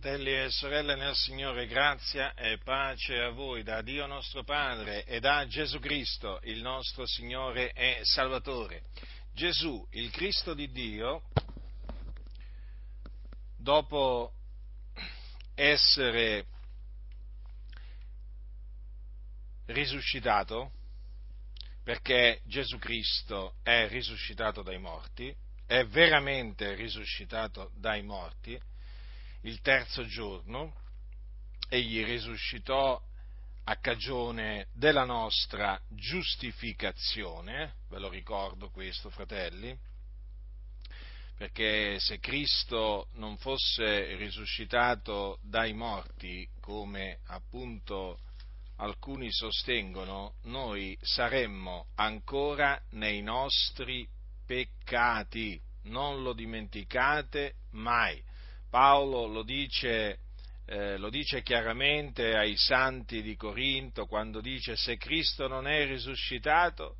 Fratelli e sorelle nel Signore, grazia e pace a voi da Dio nostro Padre e da Gesù Cristo, il nostro Signore e Salvatore. Gesù, il Cristo di Dio, dopo essere risuscitato, perché Gesù Cristo è risuscitato dai morti, è veramente risuscitato dai morti, il terzo giorno, egli risuscitò a cagione della nostra giustificazione, ve lo ricordo questo fratelli, perché se Cristo non fosse risuscitato dai morti, come appunto alcuni sostengono, noi saremmo ancora nei nostri peccati, non lo dimenticate mai. Paolo lo dice, eh, lo dice chiaramente ai santi di Corinto quando dice se Cristo non è risuscitato,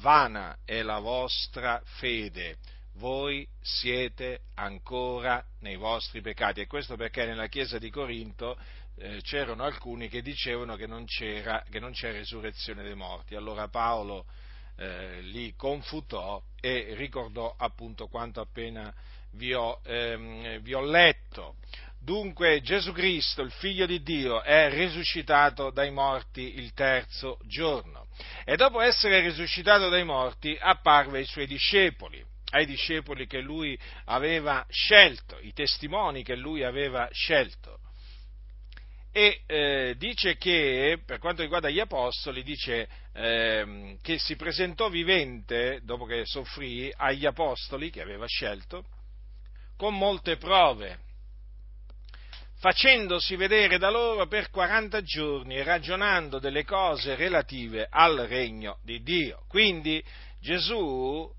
vana è la vostra fede, voi siete ancora nei vostri peccati. E questo perché nella chiesa di Corinto eh, c'erano alcuni che dicevano che non, che non c'era risurrezione dei morti. Allora Paolo eh, li confutò e ricordò appunto quanto appena vi ho, ehm, vi ho letto. Dunque Gesù Cristo, il figlio di Dio, è risuscitato dai morti il terzo giorno e dopo essere risuscitato dai morti apparve ai suoi discepoli, ai discepoli che lui aveva scelto, i testimoni che lui aveva scelto. E eh, dice che, per quanto riguarda gli apostoli, dice eh, che si presentò vivente, dopo che soffrì, agli apostoli che aveva scelto, con molte prove, facendosi vedere da loro per 40 giorni e ragionando delle cose relative al regno di Dio. Quindi Gesù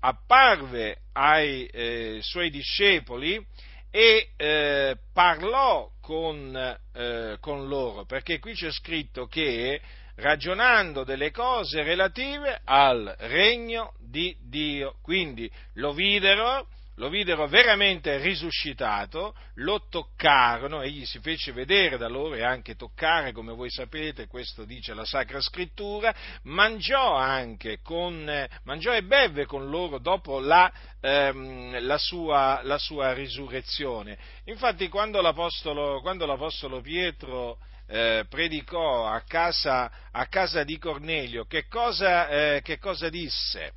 apparve ai eh, suoi discepoli e eh, parlò con, eh, con loro, perché qui c'è scritto che ragionando delle cose relative al regno di Dio. Quindi lo videro, lo videro veramente risuscitato, lo toccarono, egli si fece vedere da loro e anche toccare, come voi sapete, questo dice la Sacra Scrittura, mangiò anche con, mangiò e beve con loro dopo la, ehm, la, sua, la sua, risurrezione. Infatti quando l'Apostolo, quando l'Apostolo Pietro eh, predicò a casa, a casa, di Cornelio, che cosa, eh, che cosa disse?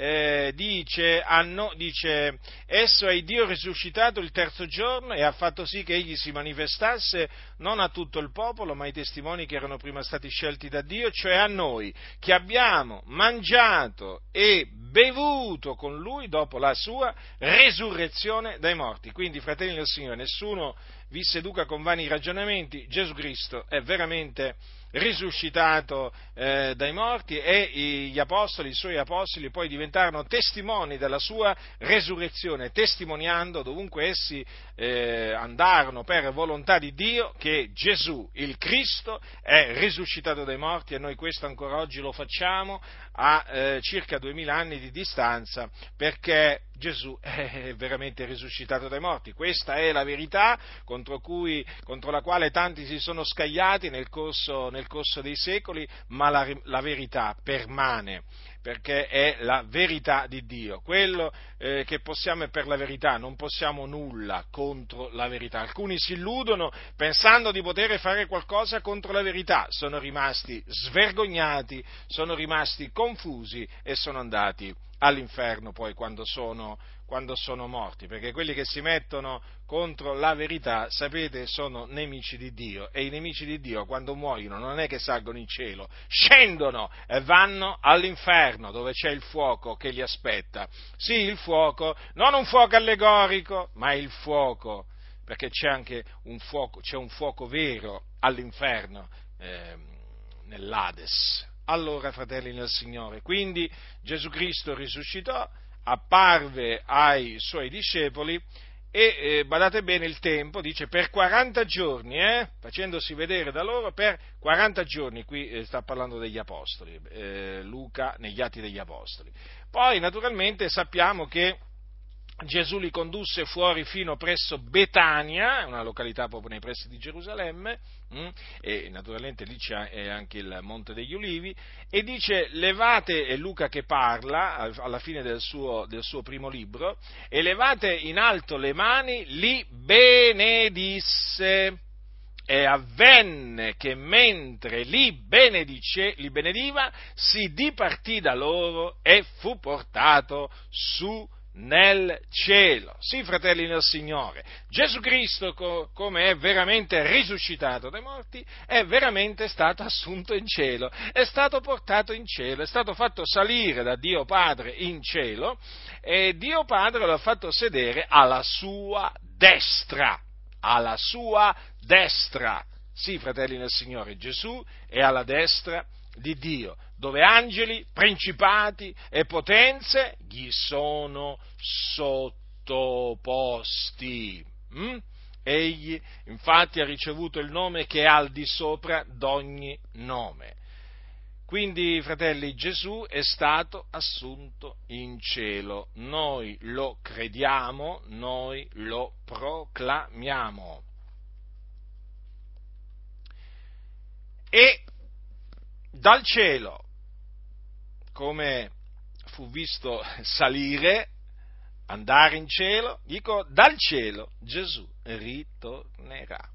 Eh, dice, hanno, dice, esso è Dio risuscitato il terzo giorno e ha fatto sì che egli si manifestasse non a tutto il popolo, ma ai testimoni che erano prima stati scelti da Dio, cioè a noi, che abbiamo mangiato e bevuto con lui dopo la sua resurrezione dai morti. Quindi, fratelli del Signore, nessuno vi seduca con vani ragionamenti, Gesù Cristo è veramente risuscitato eh, dai morti e gli apostoli, i suoi apostoli poi diventarono testimoni della sua resurrezione, testimoniando dovunque essi eh, andarono per volontà di Dio che Gesù, il Cristo, è risuscitato dai morti e noi questo ancora oggi lo facciamo a eh, circa duemila anni di distanza perché Gesù è veramente risuscitato dai morti. Questa è la verità contro, cui, contro la quale tanti si sono scagliati nel corso, nel corso dei secoli, ma la, la verità permane perché è la verità di Dio. Quello eh, che possiamo è per la verità, non possiamo nulla contro la verità. Alcuni si illudono pensando di poter fare qualcosa contro la verità, sono rimasti svergognati, sono rimasti confusi e sono andati all'inferno poi quando sono, quando sono morti, perché quelli che si mettono contro la verità, sapete, sono nemici di Dio e i nemici di Dio quando muoiono non è che salgono in cielo, scendono e vanno all'inferno dove c'è il fuoco che li aspetta. Sì, il fuoco, non un fuoco allegorico, ma il fuoco, perché c'è anche un fuoco, c'è un fuoco vero all'inferno, eh, nell'Ades, allora, fratelli nel Signore, quindi Gesù Cristo risuscitò, apparve ai suoi discepoli e eh, badate bene il tempo, dice per 40 giorni, eh, facendosi vedere da loro per 40 giorni, qui eh, sta parlando degli apostoli, eh, Luca negli atti degli apostoli. Poi naturalmente sappiamo che Gesù li condusse fuori fino presso Betania, una località proprio nei pressi di Gerusalemme? Mm, e naturalmente lì c'è anche il Monte degli Ulivi, e dice, levate, è Luca che parla alla fine del suo, del suo primo libro, e levate in alto le mani, li benedisse. E avvenne che mentre li, benedice, li benediva, si dipartì da loro e fu portato su nel cielo. Sì, fratelli nel Signore, Gesù Cristo, co- come è veramente risuscitato dai morti, è veramente stato assunto in cielo, è stato portato in cielo, è stato fatto salire da Dio Padre in cielo e Dio Padre lo ha fatto sedere alla sua destra, alla sua destra. Sì, fratelli nel Signore, Gesù è alla destra di Dio, dove angeli, principati e potenze gli sono sottoposti. Mm? Egli infatti ha ricevuto il nome che è al di sopra d'ogni nome. Quindi, fratelli, Gesù è stato assunto in cielo. Noi lo crediamo, noi lo proclamiamo. E dal cielo, come fu visto salire, andare in cielo, dico dal cielo Gesù ritornerà.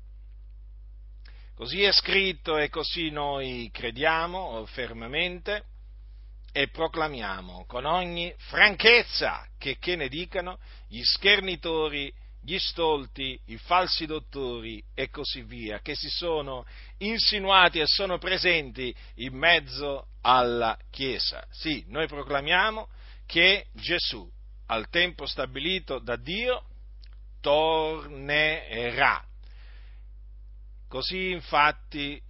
Così è scritto e così noi crediamo fermamente e proclamiamo con ogni franchezza che, che ne dicano gli schernitori gli stolti, i falsi dottori e così via, che si sono insinuati e sono presenti in mezzo alla Chiesa. Sì, noi proclamiamo che Gesù, al tempo stabilito da Dio, tornerà. Così infatti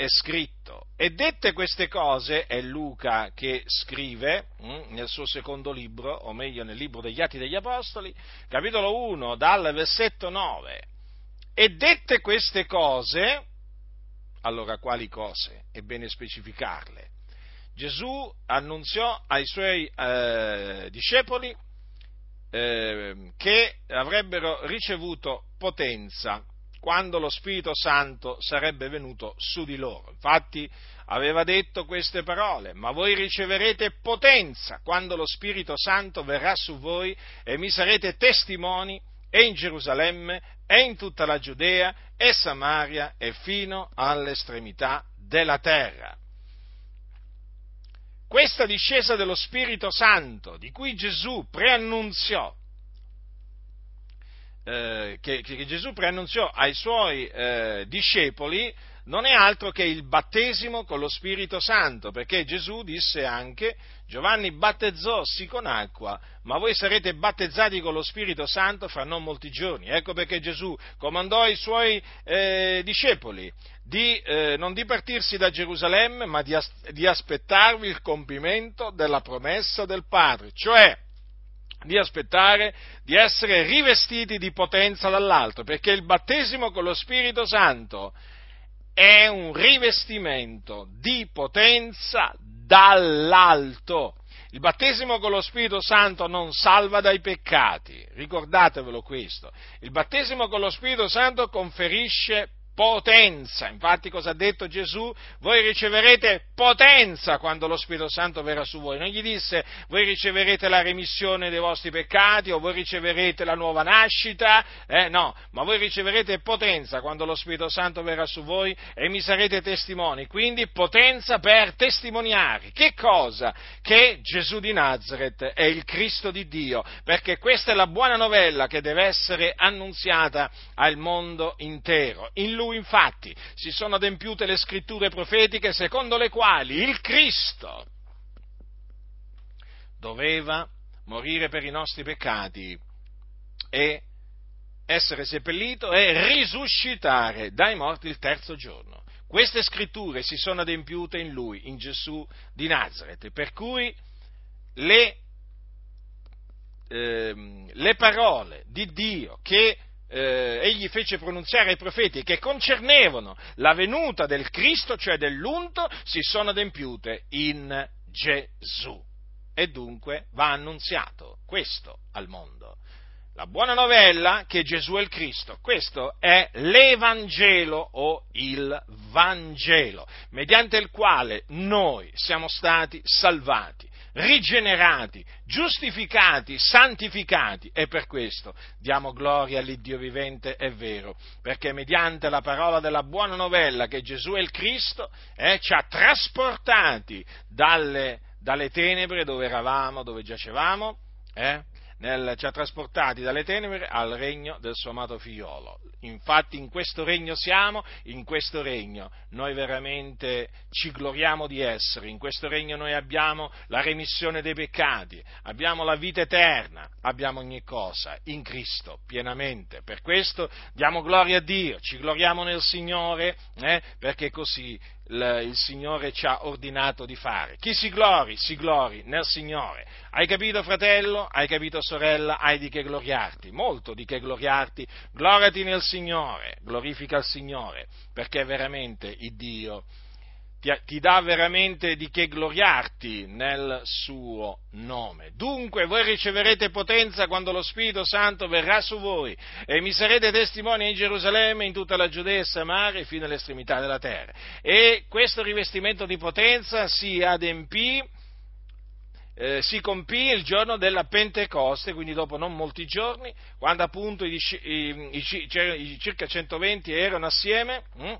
è scritto. E dette queste cose, è Luca che scrive hm, nel suo secondo libro, o meglio nel libro degli Atti degli Apostoli, capitolo 1, dal versetto 9. E dette queste cose, allora quali cose? È bene specificarle. Gesù annunziò ai suoi eh, discepoli eh, che avrebbero ricevuto potenza quando lo Spirito Santo sarebbe venuto su di loro. Infatti aveva detto queste parole, ma voi riceverete potenza quando lo Spirito Santo verrà su voi e mi sarete testimoni e in Gerusalemme e in tutta la Giudea e Samaria e fino all'estremità della terra. Questa discesa dello Spirito Santo, di cui Gesù preannunziò eh, che, che, Gesù preannunziò ai suoi eh, discepoli non è altro che il battesimo con lo Spirito Santo, perché Gesù disse anche, Giovanni battezzò sì con acqua, ma voi sarete battezzati con lo Spirito Santo fra non molti giorni. Ecco perché Gesù comandò ai suoi eh, discepoli di eh, non dipartirsi da Gerusalemme, ma di, as- di aspettarvi il compimento della promessa del Padre, cioè di aspettare di essere rivestiti di potenza dall'alto, perché il battesimo con lo Spirito Santo è un rivestimento di potenza dall'alto. Il battesimo con lo Spirito Santo non salva dai peccati, ricordatevelo questo. Il battesimo con lo Spirito Santo conferisce potenza. Infatti cosa ha detto Gesù? Voi riceverete potenza quando lo Spirito Santo verrà su voi. Non gli disse voi riceverete la remissione dei vostri peccati o voi riceverete la nuova nascita, eh, no, ma voi riceverete potenza quando lo Spirito Santo verrà su voi e mi sarete testimoni. Quindi potenza per testimoniare. Che cosa? Che Gesù di Nazareth è il Cristo di Dio, perché questa è la buona novella che deve essere annunziata al mondo intero. In lui infatti si sono adempiute le scritture profetiche secondo le quali il Cristo doveva morire per i nostri peccati e essere seppellito e risuscitare dai morti il terzo giorno. Queste scritture si sono adempiute in lui, in Gesù di Nazareth, per cui le, eh, le parole di Dio che eh, egli fece pronunziare ai profeti che concernevano la venuta del Cristo, cioè dell'unto, si sono adempiute in Gesù. E dunque va annunziato questo al mondo. la buona novella che Gesù è il Cristo. Questo è l'Evangelo o il Vangelo, mediante il quale noi siamo stati salvati, rigenerati, giustificati, santificati. E per questo diamo gloria all'Iddio vivente e vero, perché mediante la parola della buona novella che Gesù è il Cristo eh, ci ha trasportati dalle, dalle tenebre dove eravamo, dove giacevamo, eh, nel, ci ha trasportati dalle tenebre al regno del suo amato figliolo. Infatti in questo regno siamo, in questo regno noi veramente ci gloriamo di essere, in questo regno noi abbiamo la remissione dei peccati, abbiamo la vita eterna, abbiamo ogni cosa in Cristo pienamente. Per questo diamo gloria a Dio, ci gloriamo nel Signore, eh, perché così il Signore ci ha ordinato di fare. Chi si glori, si glori nel Signore. Hai capito fratello? Hai capito sorella? Hai di che gloriarti, molto di che gloriarti. Gloriati nel Signore, glorifica il Signore, perché veramente il Dio ti, ti, dà veramente di che gloriarti nel suo nome. Dunque voi riceverete potenza quando lo Spirito Santo verrà su voi e mi sarete testimoni in Gerusalemme, in tutta la Giudea e Samaria fino all'estremità della terra. E questo rivestimento di potenza si adempì eh, si compì il giorno della Pentecoste, quindi dopo non molti giorni, quando appunto i, i, i, i circa 120 erano assieme. Hm?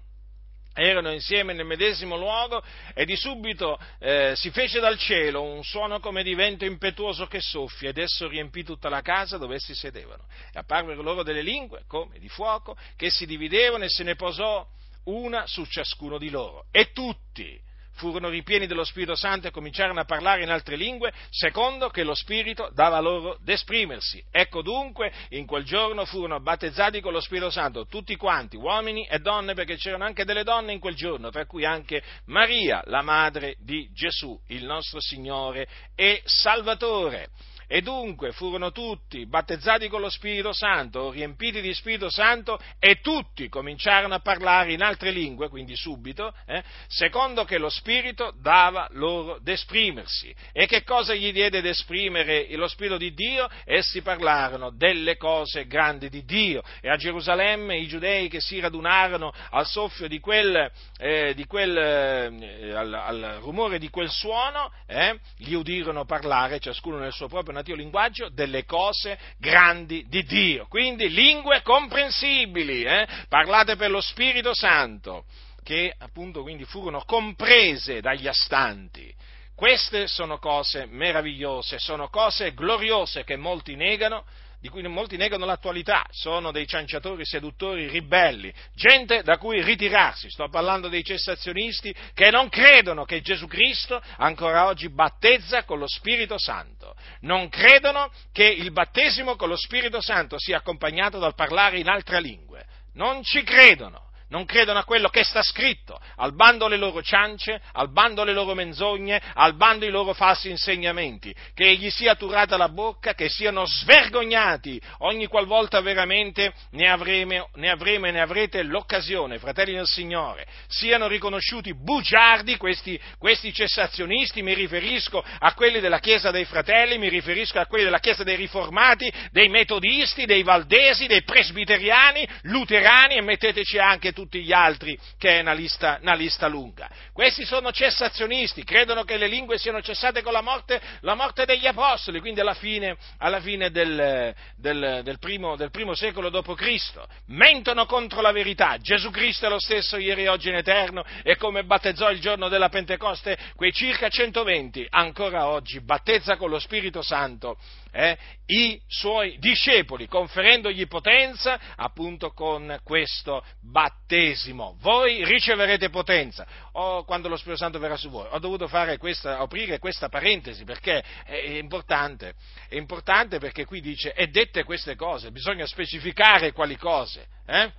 Erano insieme nel medesimo luogo e di subito eh, si fece dal cielo un suono come di vento impetuoso che soffia ed esso riempì tutta la casa dove essi sedevano. E apparvero loro delle lingue come di fuoco che si dividevano e se ne posò una su ciascuno di loro. E tutti furono ripieni dello Spirito Santo e cominciarono a parlare in altre lingue, secondo che lo Spirito dava loro d'esprimersi. Ecco dunque, in quel giorno furono battezzati con lo Spirito Santo tutti quanti, uomini e donne, perché c'erano anche delle donne in quel giorno, tra cui anche Maria, la madre di Gesù, il nostro Signore e Salvatore. E dunque furono tutti battezzati con lo Spirito Santo, riempiti di Spirito Santo e tutti cominciarono a parlare in altre lingue, quindi subito, eh, secondo che lo Spirito dava loro d'esprimersi. E che cosa gli diede d'esprimere lo Spirito di Dio? Essi parlarono delle cose grandi di Dio. E a Gerusalemme i giudei che si radunarono al soffio di quel, eh, di quel eh, al, al, rumore di quel suono, eh, li udirono parlare, ciascuno nel suo proprio nativo linguaggio, delle cose grandi di Dio. Quindi lingue comprensibili, eh? parlate per lo Spirito Santo, che appunto quindi furono comprese dagli astanti. Queste sono cose meravigliose, sono cose gloriose che molti negano, di cui molti negano l'attualità, sono dei cianciatori, seduttori, ribelli, gente da cui ritirarsi. Sto parlando dei cessazionisti che non credono che Gesù Cristo ancora oggi battezza con lo Spirito Santo. Non credono che il battesimo con lo Spirito Santo sia accompagnato dal parlare in altre lingue. Non ci credono non credono a quello che sta scritto, al bando le loro ciance, al bando le loro menzogne, al bando i loro falsi insegnamenti, che gli sia turata la bocca, che siano svergognati. Ogni qualvolta veramente ne avremo, ne avremo e ne avrete l'occasione, fratelli del Signore, siano riconosciuti bugiardi questi, questi cessazionisti, mi riferisco a quelli della Chiesa dei Fratelli, mi riferisco a quelli della Chiesa dei Riformati, dei Metodisti, dei Valdesi, dei Presbiteriani, Luterani e metteteci anche tutti gli altri, che è una lista, una lista lunga. Questi sono cessazionisti, credono che le lingue siano cessate con la morte, la morte degli apostoli, quindi alla fine, alla fine del, del, del, primo, del primo secolo d.C. Mentono contro la verità. Gesù Cristo è lo stesso ieri, oggi in eterno e come battezzò il giorno della Pentecoste quei circa 120, ancora oggi battezza con lo Spirito Santo eh, i suoi discepoli, conferendogli potenza appunto con questo battesimo. Voi riceverete potenza. O quando lo Spirito Santo verrà su voi. Ho dovuto questa, aprire questa parentesi perché è importante. È importante perché qui dice, e dette queste cose, bisogna specificare quali cose. Eh?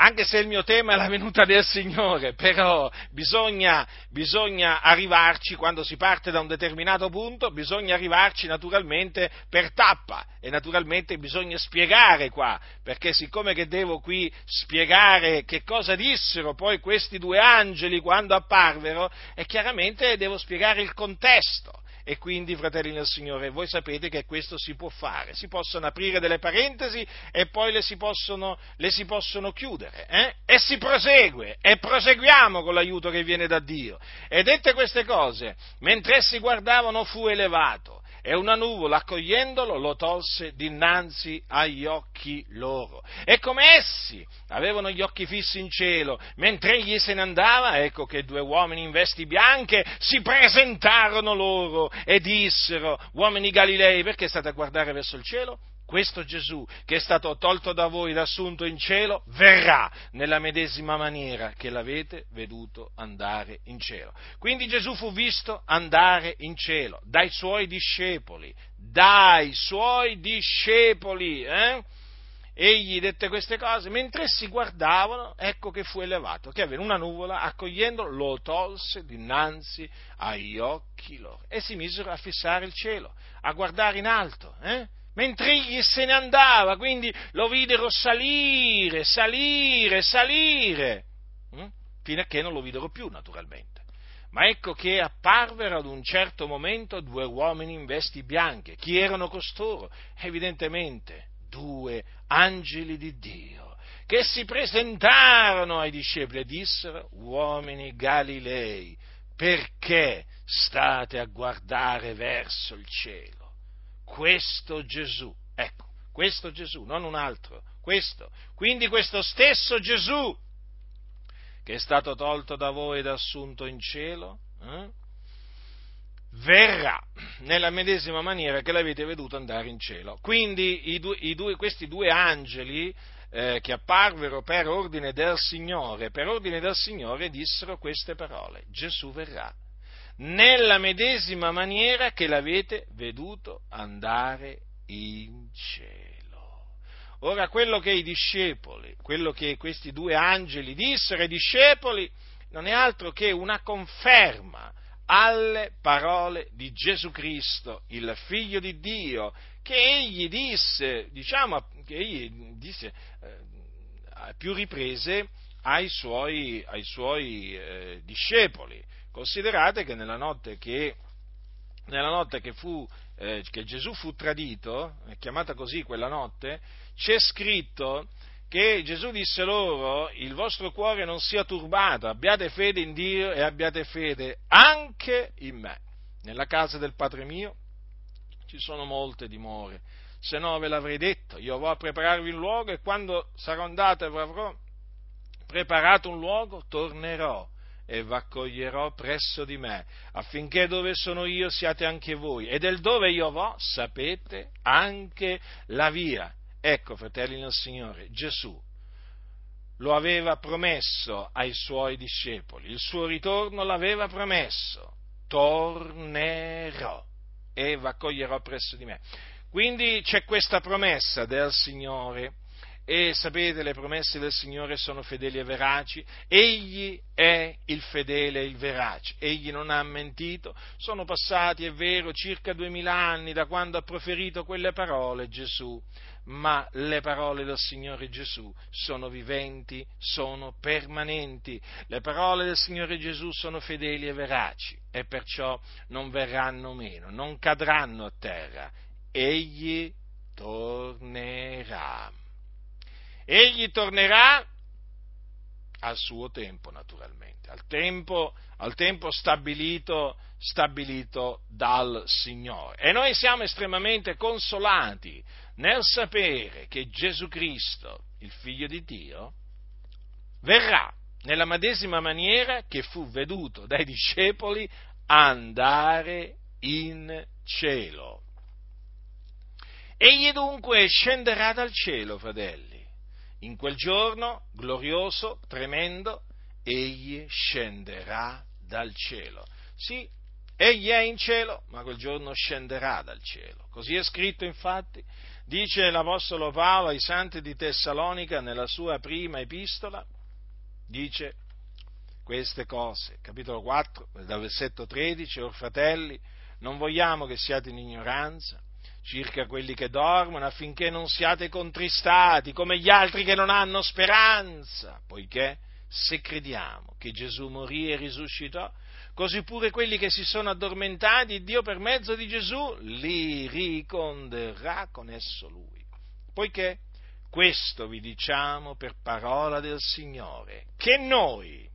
Anche se il mio tema è la venuta del Signore, però bisogna, bisogna, arrivarci, quando si parte da un determinato punto, bisogna arrivarci naturalmente per tappa e naturalmente bisogna spiegare qua, perché siccome che devo qui spiegare che cosa dissero poi questi due angeli quando apparvero, e chiaramente devo spiegare il contesto E quindi, fratelli del Signore, voi sapete che questo si può fare, si possono aprire delle parentesi e poi le si possono, le si possono chiudere, eh? e si prosegue, e proseguiamo con l'aiuto che viene da Dio. E dette queste cose, mentre essi guardavano fu elevato e una nuvola accogliendolo lo tolse dinanzi agli occhi loro. E come essi avevano gli occhi fissi in cielo, mentre egli se ne andava, ecco che due uomini in vesti bianche si presentarono loro e dissero, uomini Galilei, perché state a guardare verso il cielo? Questo Gesù che è stato tolto da voi ed assunto in cielo verrà nella medesima maniera che l'avete veduto andare in cielo. Quindi Gesù fu visto andare in cielo dai suoi discepoli, dai suoi discepoli. Eh? Egli dette queste cose, mentre essi guardavano, ecco che fu elevato, che aveva una nuvola, accogliendolo, lo tolse dinanzi agli occhi loro. E si misero a fissare il cielo, a guardare in alto, eh? Mentre egli se ne andava, quindi lo videro salire, salire, salire, hm? fino a che non lo videro più naturalmente. Ma ecco che apparvero ad un certo momento due uomini in vesti bianche. Chi erano costoro? Evidentemente due angeli di Dio, che si presentarono ai discepoli e dissero, uomini Galilei, perché state a guardare verso il cielo? Questo Gesù, ecco, questo Gesù, non un altro, questo. Quindi questo stesso Gesù che è stato tolto da voi ed assunto in cielo, eh, verrà nella medesima maniera che l'avete veduto andare in cielo. Quindi i due, i due, questi due angeli eh, che apparvero per ordine del Signore, per ordine del Signore dissero queste parole, Gesù verrà nella medesima maniera che l'avete veduto andare in cielo. Ora, quello che i discepoli, quello che questi due angeli dissero ai discepoli, non è altro che una conferma alle parole di Gesù Cristo, il Figlio di Dio, che egli disse, diciamo, che egli disse eh, a più riprese ai suoi, ai suoi eh, discepoli. Considerate che nella notte che, nella notte che, fu, eh, che Gesù fu tradito, è chiamata così quella notte, c'è scritto che Gesù disse loro, il vostro cuore non sia turbato, abbiate fede in Dio e abbiate fede anche in me. Nella casa del Padre mio ci sono molte dimore, se no ve l'avrei detto, io vo a prepararvi un luogo e quando sarò andato e avrò preparato un luogo, tornerò e v'accoglierò presso di me, affinché dove sono io siate anche voi, e del dove io vo sapete anche la via. Ecco, fratelli del Signore, Gesù lo aveva promesso ai suoi discepoli, il suo ritorno l'aveva promesso, tornerò e v'accoglierò presso di me. Quindi c'è questa promessa del Signore e sapete le promesse del Signore sono fedeli e veraci, Egli è il fedele e il verace, Egli non ha mentito, sono passati, è vero, circa duemila anni da quando ha proferito quelle parole Gesù, ma le parole del Signore Gesù sono viventi, sono permanenti, le parole del Signore Gesù sono fedeli e veraci. E perciò non verranno meno, non cadranno a terra, Egli tornerà. Egli tornerà al suo tempo, naturalmente, al tempo, al tempo stabilito, stabilito dal Signore. E noi siamo estremamente consolati nel sapere che Gesù Cristo, il Figlio di Dio, verrà nella medesima maniera che fu veduto dai discepoli andare in cielo. Egli dunque scenderà dal cielo, fratelli in quel giorno glorioso, tremendo, egli scenderà dal cielo. Sì, egli è in cielo, ma quel giorno scenderà dal cielo. Così è scritto infatti, dice l'Apostolo Paolo ai santi di Tessalonica nella sua prima epistola, dice queste cose, capitolo 4, dal versetto 13, or fratelli, non vogliamo che siate in ignoranza circa quelli che dormono, affinché non siate contristati come gli altri che non hanno speranza, poiché se crediamo che Gesù morì e risuscitò, così pure quelli che si sono addormentati, Dio per mezzo di Gesù li riconderrà con esso lui. Poiché questo vi diciamo per parola del Signore, che noi,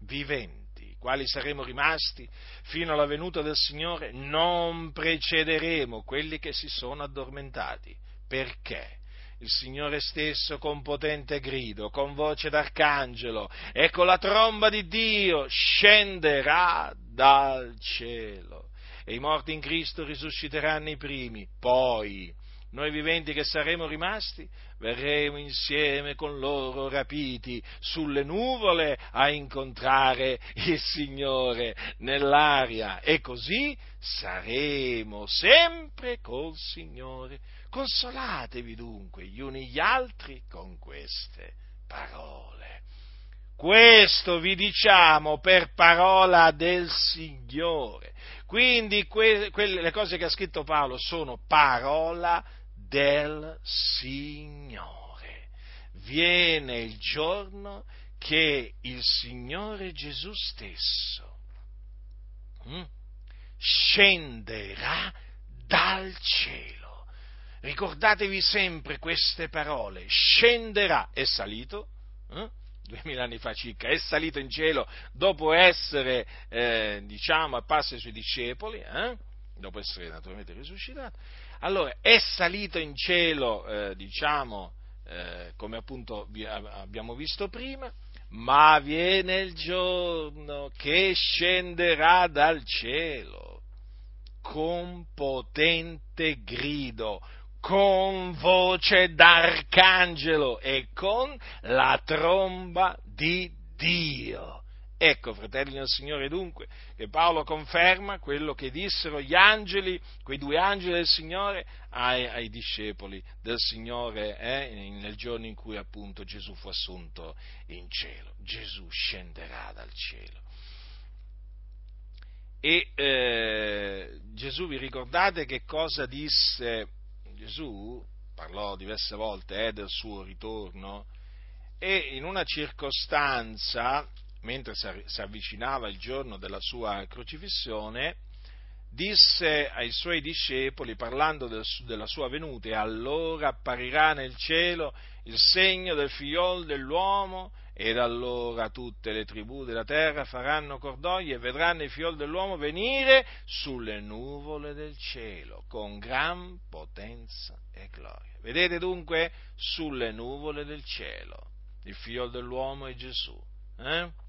viventi, quali saremo rimasti fino alla venuta del Signore, non precederemo quelli che si sono addormentati. Perché? il Signore stesso con potente grido, con voce d'arcangelo e con la tromba di Dio scenderà dal cielo e i morti in Cristo risusciteranno i primi, poi noi viventi che saremo rimasti verremo insieme con loro rapiti sulle nuvole a incontrare il Signore nell'aria e così saremo sempre col Signore Consolatevi dunque gli uni gli altri con queste parole. Questo vi diciamo per parola del Signore. Quindi que- quelle, le cose che ha scritto Paolo sono parola del Signore. Viene il giorno che il Signore Gesù stesso hm, scenderà dal cielo Ricordatevi sempre queste parole. Scenderà, è salito, eh? duemila anni fa circa, è salito in cielo dopo essere, eh, diciamo, apparso ai suoi discepoli, eh? dopo essere naturalmente risuscitato. Allora, è salito in cielo, eh, diciamo, eh, come appunto abbiamo visto prima, ma viene il giorno che scenderà dal cielo con potente grido, con voce d'arcangelo e con la tromba di Dio. Ecco, fratelli del Signore, dunque, che Paolo conferma quello che dissero gli angeli, quei due angeli del Signore, ai, ai discepoli del Signore eh, nel giorno in cui appunto Gesù fu assunto in cielo. Gesù scenderà dal cielo. E eh, Gesù, vi ricordate che cosa disse Gesù parlò diverse volte eh, del suo ritorno e in una circostanza, mentre si avvicinava il giorno della sua crocifissione, disse ai suoi discepoli, parlando del, della sua venuta, allora apparirà nel cielo il segno del figliol dell'uomo ed allora tutte le tribù della terra faranno cordoglio e vedranno il figlio dell'uomo venire sulle nuvole del cielo con gran potenza e gloria. Vedete dunque sulle nuvole del cielo il figlio dell'uomo è Gesù. Eh?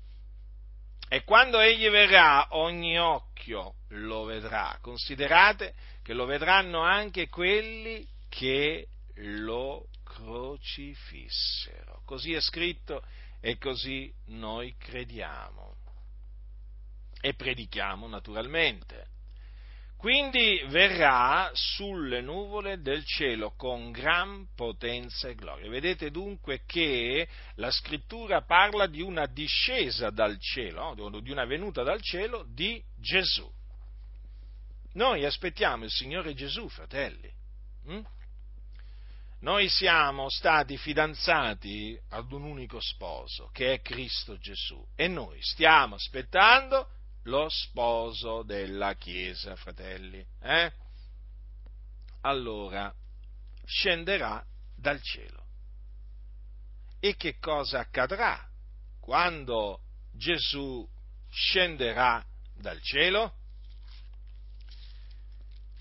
E quando egli verrà, ogni occhio lo vedrà. Considerate che lo vedranno anche quelli che lo crocifissero. Così è scritto e così noi crediamo e predichiamo naturalmente. Quindi verrà sulle nuvole del cielo con gran potenza e gloria. Vedete dunque che la scrittura parla di una discesa dal cielo, di una venuta dal cielo di Gesù. Noi aspettiamo il Signore Gesù, fratelli. Hm? Noi siamo stati fidanzati ad un unico sposo, che è Cristo Gesù, e noi stiamo aspettando lo sposo della Chiesa, fratelli. Eh? Allora, scenderà dal cielo. E che cosa accadrà quando Gesù scenderà dal cielo?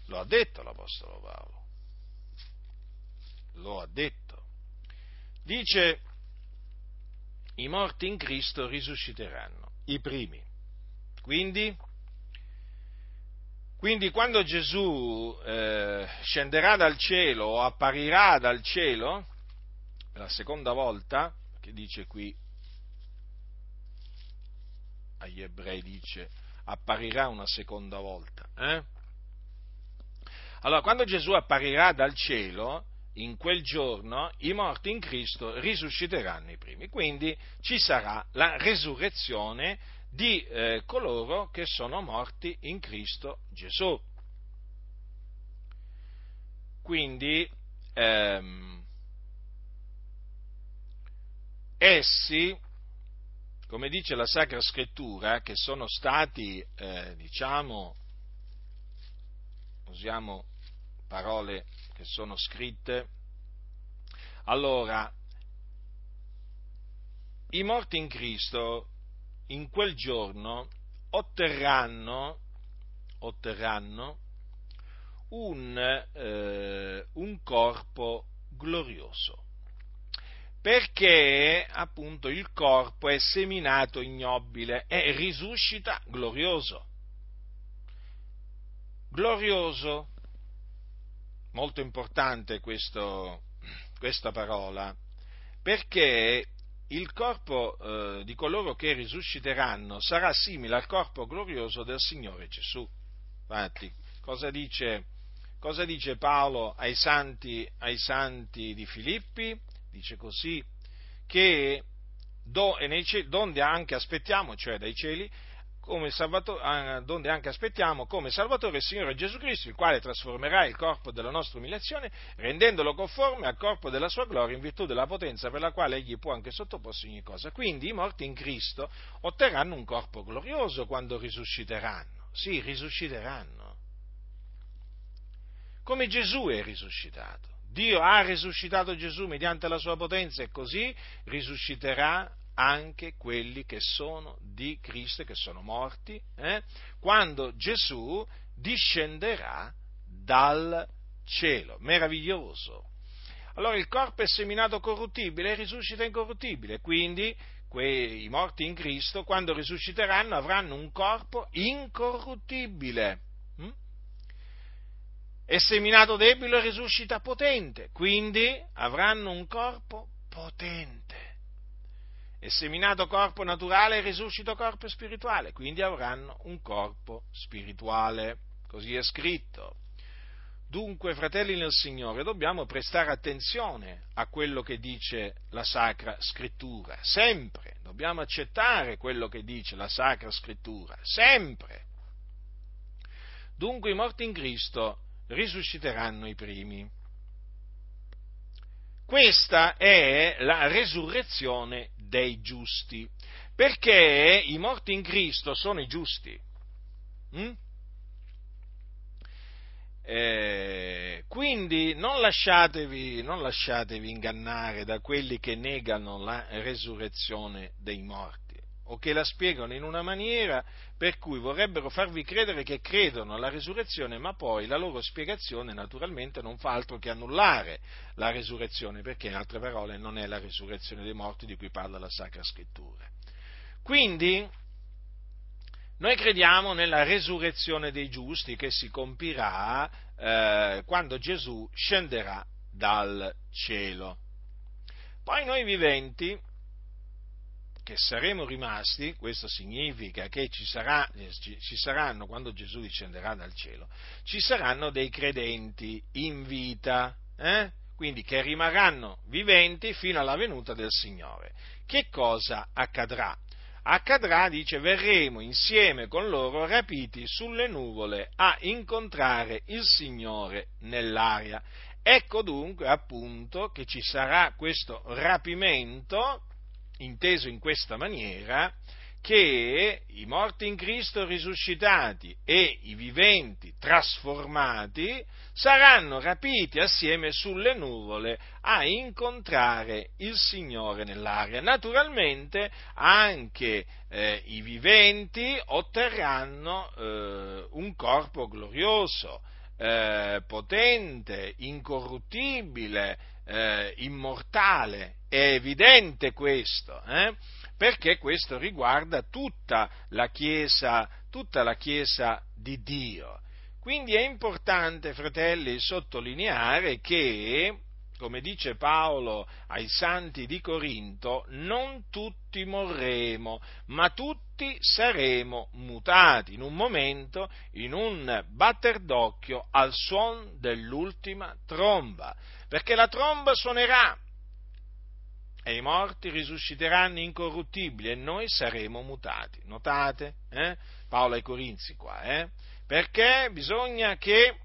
Lo ha detto l'Apostolo Paolo lo ha detto. Dice, i morti in Cristo risusciteranno, i primi. Quindi, quindi quando Gesù eh, scenderà dal cielo o apparirà dal cielo, la seconda volta, che dice qui agli ebrei dice apparirà una seconda volta. Eh? Allora, quando Gesù apparirà dal cielo, in quel giorno i morti in Cristo risusciteranno i primi. Quindi ci sarà la resurrezione di eh, coloro che sono morti in Cristo Gesù. Quindi ehm, essi come dice la Sacra Scrittura, che sono stati, eh, diciamo, usiamo parole che sono scritte, allora, i morti in Cristo in quel giorno otterranno, otterranno un, eh, un corpo glorioso. Perché appunto il corpo è seminato ignobile e risuscita glorioso. Glorioso, molto importante questo, questa parola, perché il corpo eh, di coloro che risusciteranno sarà simile al corpo glorioso del Signore Gesù. Infatti, cosa dice, cosa dice Paolo ai santi, ai santi di Filippi? dice così, che do, cieli, donde anche aspettiamo, cioè dai cieli, come ah, donde anche aspettiamo come Salvatore il Signore Gesù Cristo, il quale trasformerà il corpo della nostra umiliazione, rendendolo conforme al corpo della sua gloria in virtù della potenza per la quale egli può anche sottoporsi ogni cosa. Quindi i morti in Cristo otterranno un corpo glorioso quando risusciteranno. Sì, risusciteranno. Come Gesù è risuscitato. Dio ha risuscitato Gesù mediante la sua potenza e così risusciterà anche quelli che sono di Cristo e che sono morti, eh? quando Gesù discenderà dal cielo. Meraviglioso. Allora il corpo è seminato corruttibile e risuscita incorruttibile, quindi quei morti in Cristo, quando risusciteranno, avranno un corpo incorruttibile è seminato debole e risuscita potente, quindi avranno un corpo potente. È seminato corpo naturale e risuscita corpo spirituale, quindi avranno un corpo spirituale. Così è scritto. Dunque, fratelli nel Signore, dobbiamo prestare attenzione a quello che dice la Sacra Scrittura, sempre. Dobbiamo accettare quello che dice la Sacra Scrittura, sempre. Dunque i morti in Cristo risusciteranno i primi. Questa è la resurrezione dei giusti, perché i morti in Cristo sono i giusti. Mm? Eh, quindi non lasciatevi, non lasciatevi ingannare da quelli che negano la resurrezione dei morti o che la spiegano in una maniera per cui vorrebbero farvi credere che credono alla resurrezione, ma poi la loro spiegazione naturalmente non fa altro che annullare la resurrezione, perché in altre parole non è la resurrezione dei morti di cui parla la Sacra Scrittura. Quindi noi crediamo nella resurrezione dei giusti che si compirà eh, quando Gesù scenderà dal cielo. Poi noi viventi che saremo rimasti, questo significa che ci, sarà, ci, ci, saranno, quando Gesù discenderà dal cielo, ci saranno dei credenti in vita, eh? quindi che rimarranno viventi fino alla venuta del Signore. Che cosa accadrà? Accadrà, dice, verremo insieme con loro rapiti sulle nuvole a incontrare il Signore nell'aria. Ecco dunque appunto che ci sarà questo rapimento inteso in questa maniera, che i morti in Cristo risuscitati e i viventi trasformati saranno rapiti assieme sulle nuvole a incontrare il Signore nell'aria. Naturalmente anche eh, i viventi otterranno eh, un corpo glorioso, eh, potente, incorruttibile, eh, immortale. È evidente questo, eh? perché questo riguarda tutta la, chiesa, tutta la Chiesa di Dio. Quindi è importante, fratelli, sottolineare che come dice Paolo ai santi di Corinto, non tutti morremo, ma tutti saremo mutati in un momento, in un batter d'occhio, al suon dell'ultima tromba, perché la tromba suonerà e i morti risusciteranno incorruttibili e noi saremo mutati. Notate? Eh? Paolo ai Corinzi qua, eh? Perché bisogna che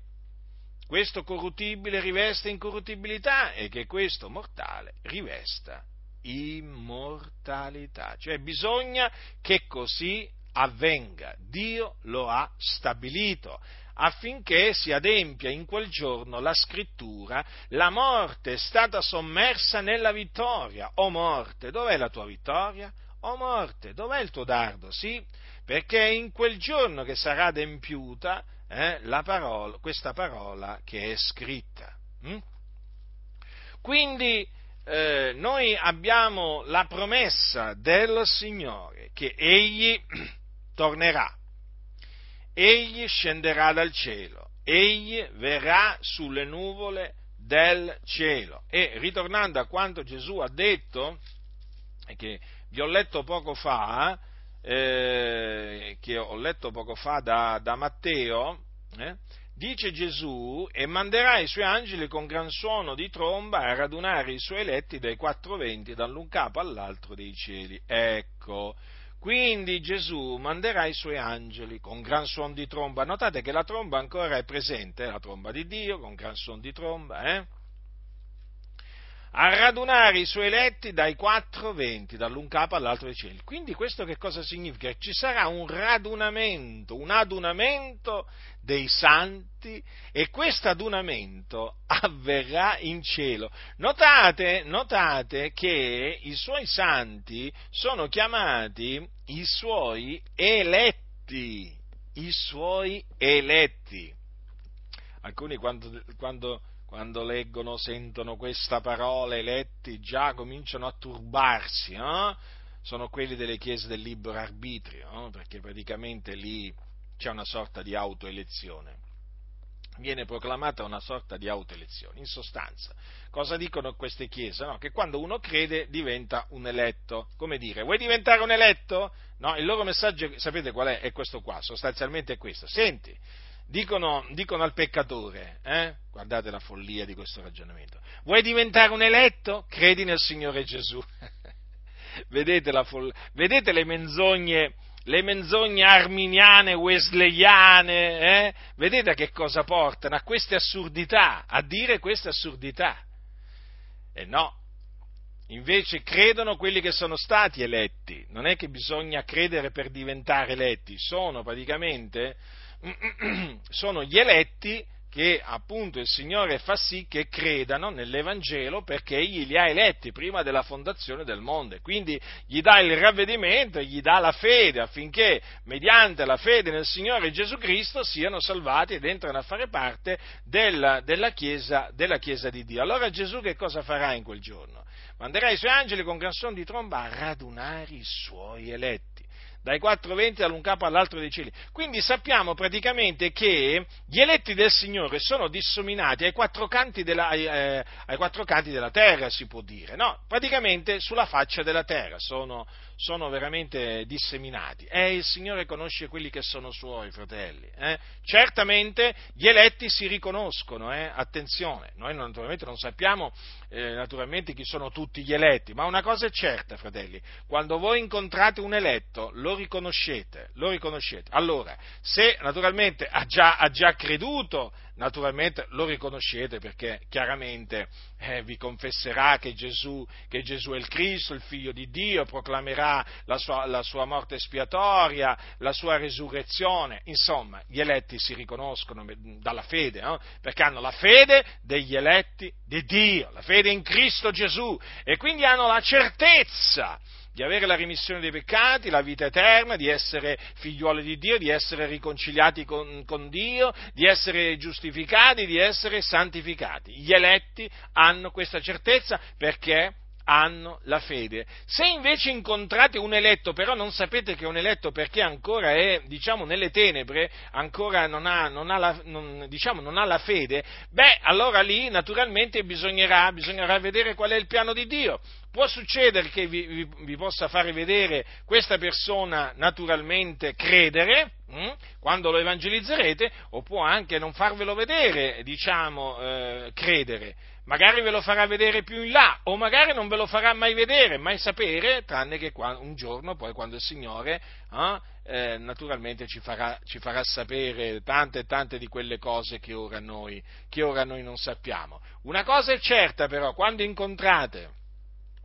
questo corruttibile rivesta incorruttibilità e che questo mortale rivesta immortalità. Cioè bisogna che così avvenga. Dio lo ha stabilito affinché si adempia in quel giorno la scrittura, la morte è stata sommersa nella vittoria. O morte, dov'è la tua vittoria? O morte, dov'è il tuo dardo? Sì, perché è in quel giorno che sarà adempiuta eh, parola, questa parola che è scritta. Hm? Quindi eh, noi abbiamo la promessa del Signore che Egli tornerà, Egli scenderà dal cielo, Egli verrà sulle nuvole del cielo. E ritornando a quanto Gesù ha detto, che vi ho letto poco fa, eh, che ho letto poco fa da, da Matteo, eh, dice Gesù, e manderà i suoi angeli con gran suono di tromba a radunare i suoi eletti dai quattro venti, dall'un capo all'altro dei cieli. Ecco, quindi Gesù manderà i suoi angeli con gran suono di tromba. Notate che la tromba ancora è presente, la tromba di Dio con gran suono di tromba, eh? A radunare i suoi eletti dai quattro venti, dall'un capo all'altro dei cieli. Quindi questo che cosa significa? Ci sarà un radunamento, un adunamento dei santi e questo adunamento avverrà in cielo. Notate, notate che i suoi santi sono chiamati i suoi eletti, i suoi eletti. Alcuni quando, quando quando leggono, sentono questa parola, eletti, già cominciano a turbarsi, eh? sono quelli delle chiese del libero arbitrio, eh? perché praticamente lì c'è una sorta di autoelezione. Viene proclamata una sorta di autoelezione. In sostanza, cosa dicono queste chiese? No, che quando uno crede diventa un eletto. Come dire, vuoi diventare un eletto? No, il loro messaggio, sapete qual è? È questo qua, sostanzialmente è questo. Senti, dicono, dicono al peccatore, eh? guardate la follia di questo ragionamento, vuoi diventare un eletto? Credi nel Signore Gesù. vedete, foll- vedete, le menzogne, le menzogne arminiane, wesleyane, eh? vedete a che cosa portano? A queste assurdità, a dire queste assurdità. E no, invece credono quelli che sono stati eletti, non è che bisogna credere per diventare eletti, sono praticamente sono gli eletti che appunto il Signore fa sì che credano nell'Evangelo perché Egli li ha eletti prima della fondazione del mondo e quindi gli dà il ravvedimento, gli dà la fede affinché mediante la fede nel Signore Gesù Cristo siano salvati ed entrano a fare parte della, della, chiesa, della chiesa di Dio. Allora Gesù che cosa farà in quel giorno? Manderà i suoi angeli con gran suono di tromba a radunare i suoi eletti dai quattro venti dall'un capo all'altro dei cieli. Quindi sappiamo praticamente che gli eletti del Signore sono disseminati ai quattro canti della, eh, ai quattro canti della terra, si può dire, no? Praticamente sulla faccia della terra sono, sono veramente disseminati. E il Signore conosce quelli che sono suoi, fratelli. Eh? Certamente gli eletti si riconoscono, eh? attenzione, noi naturalmente non sappiamo eh, naturalmente chi sono tutti gli eletti, ma una cosa è certa, fratelli, quando voi incontrate un eletto lo riconoscete, lo riconoscete. Allora, se naturalmente ha già, ha già creduto naturalmente lo riconoscete perché chiaramente eh, vi confesserà che Gesù, che Gesù, è il Cristo, il Figlio di Dio, proclamerà la sua, la sua morte espiatoria, la sua resurrezione, insomma, gli eletti si riconoscono dalla fede, no? perché hanno la fede degli eletti di Dio, la fede in Cristo Gesù e quindi hanno la certezza di avere la remissione dei peccati, la vita eterna, di essere figliuoli di Dio, di essere riconciliati con, con, Dio, di essere giustificati, di essere santificati. Gli eletti hanno questa certezza perché hanno la fede. Se invece incontrate un eletto, però non sapete che è un eletto perché ancora è, diciamo, nelle tenebre, ancora non ha, non ha, la, non, diciamo, non ha la, fede, beh, allora lì naturalmente bisognerà, bisognerà vedere qual è il piano di Dio. Può succedere che vi, vi, vi possa fare vedere questa persona naturalmente credere, hm, quando lo evangelizzerete, o può anche non farvelo vedere, diciamo, eh, credere magari ve lo farà vedere più in là, o magari non ve lo farà mai vedere, mai sapere, tranne che un giorno, poi quando il Signore eh, eh, naturalmente ci farà, ci farà, sapere tante e tante di quelle cose che ora, noi, che ora noi non sappiamo. Una cosa è certa però, quando incontrate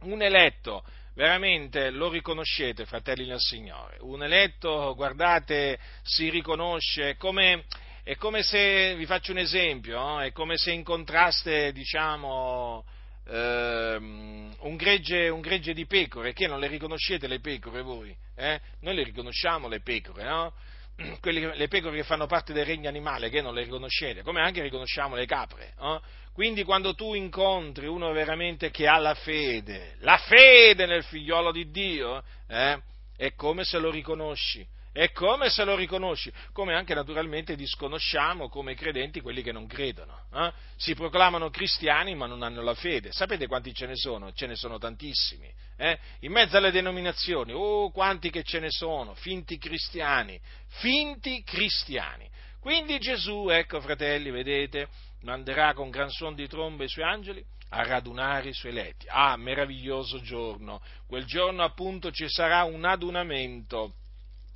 un eletto veramente lo riconoscete, fratelli del Signore. Un eletto, guardate, si riconosce come, è come se, vi faccio un esempio, no? è come se incontraste, diciamo, eh, un, gregge, un, gregge, di pecore, che non le riconoscete le pecore voi? Eh? Noi le riconosciamo le pecore, no? Quelle, le pecore che fanno parte del regno animale, che non le riconoscete, come anche riconosciamo le capre. No? Quindi quando tu incontri uno veramente che ha la fede, la fede nel figliolo di Dio, eh, è come se lo riconosci. È come se lo riconosci, come anche naturalmente disconosciamo come credenti quelli che non credono. Eh? Si proclamano cristiani ma non hanno la fede. Sapete quanti ce ne sono? Ce ne sono tantissimi. Eh? In mezzo alle denominazioni, oh quanti che ce ne sono, finti cristiani, finti cristiani. Quindi Gesù, ecco fratelli, vedete, manderà con gran suono di trombe i suoi angeli a radunare i suoi eletti. Ah, meraviglioso giorno! Quel giorno appunto ci sarà un adunamento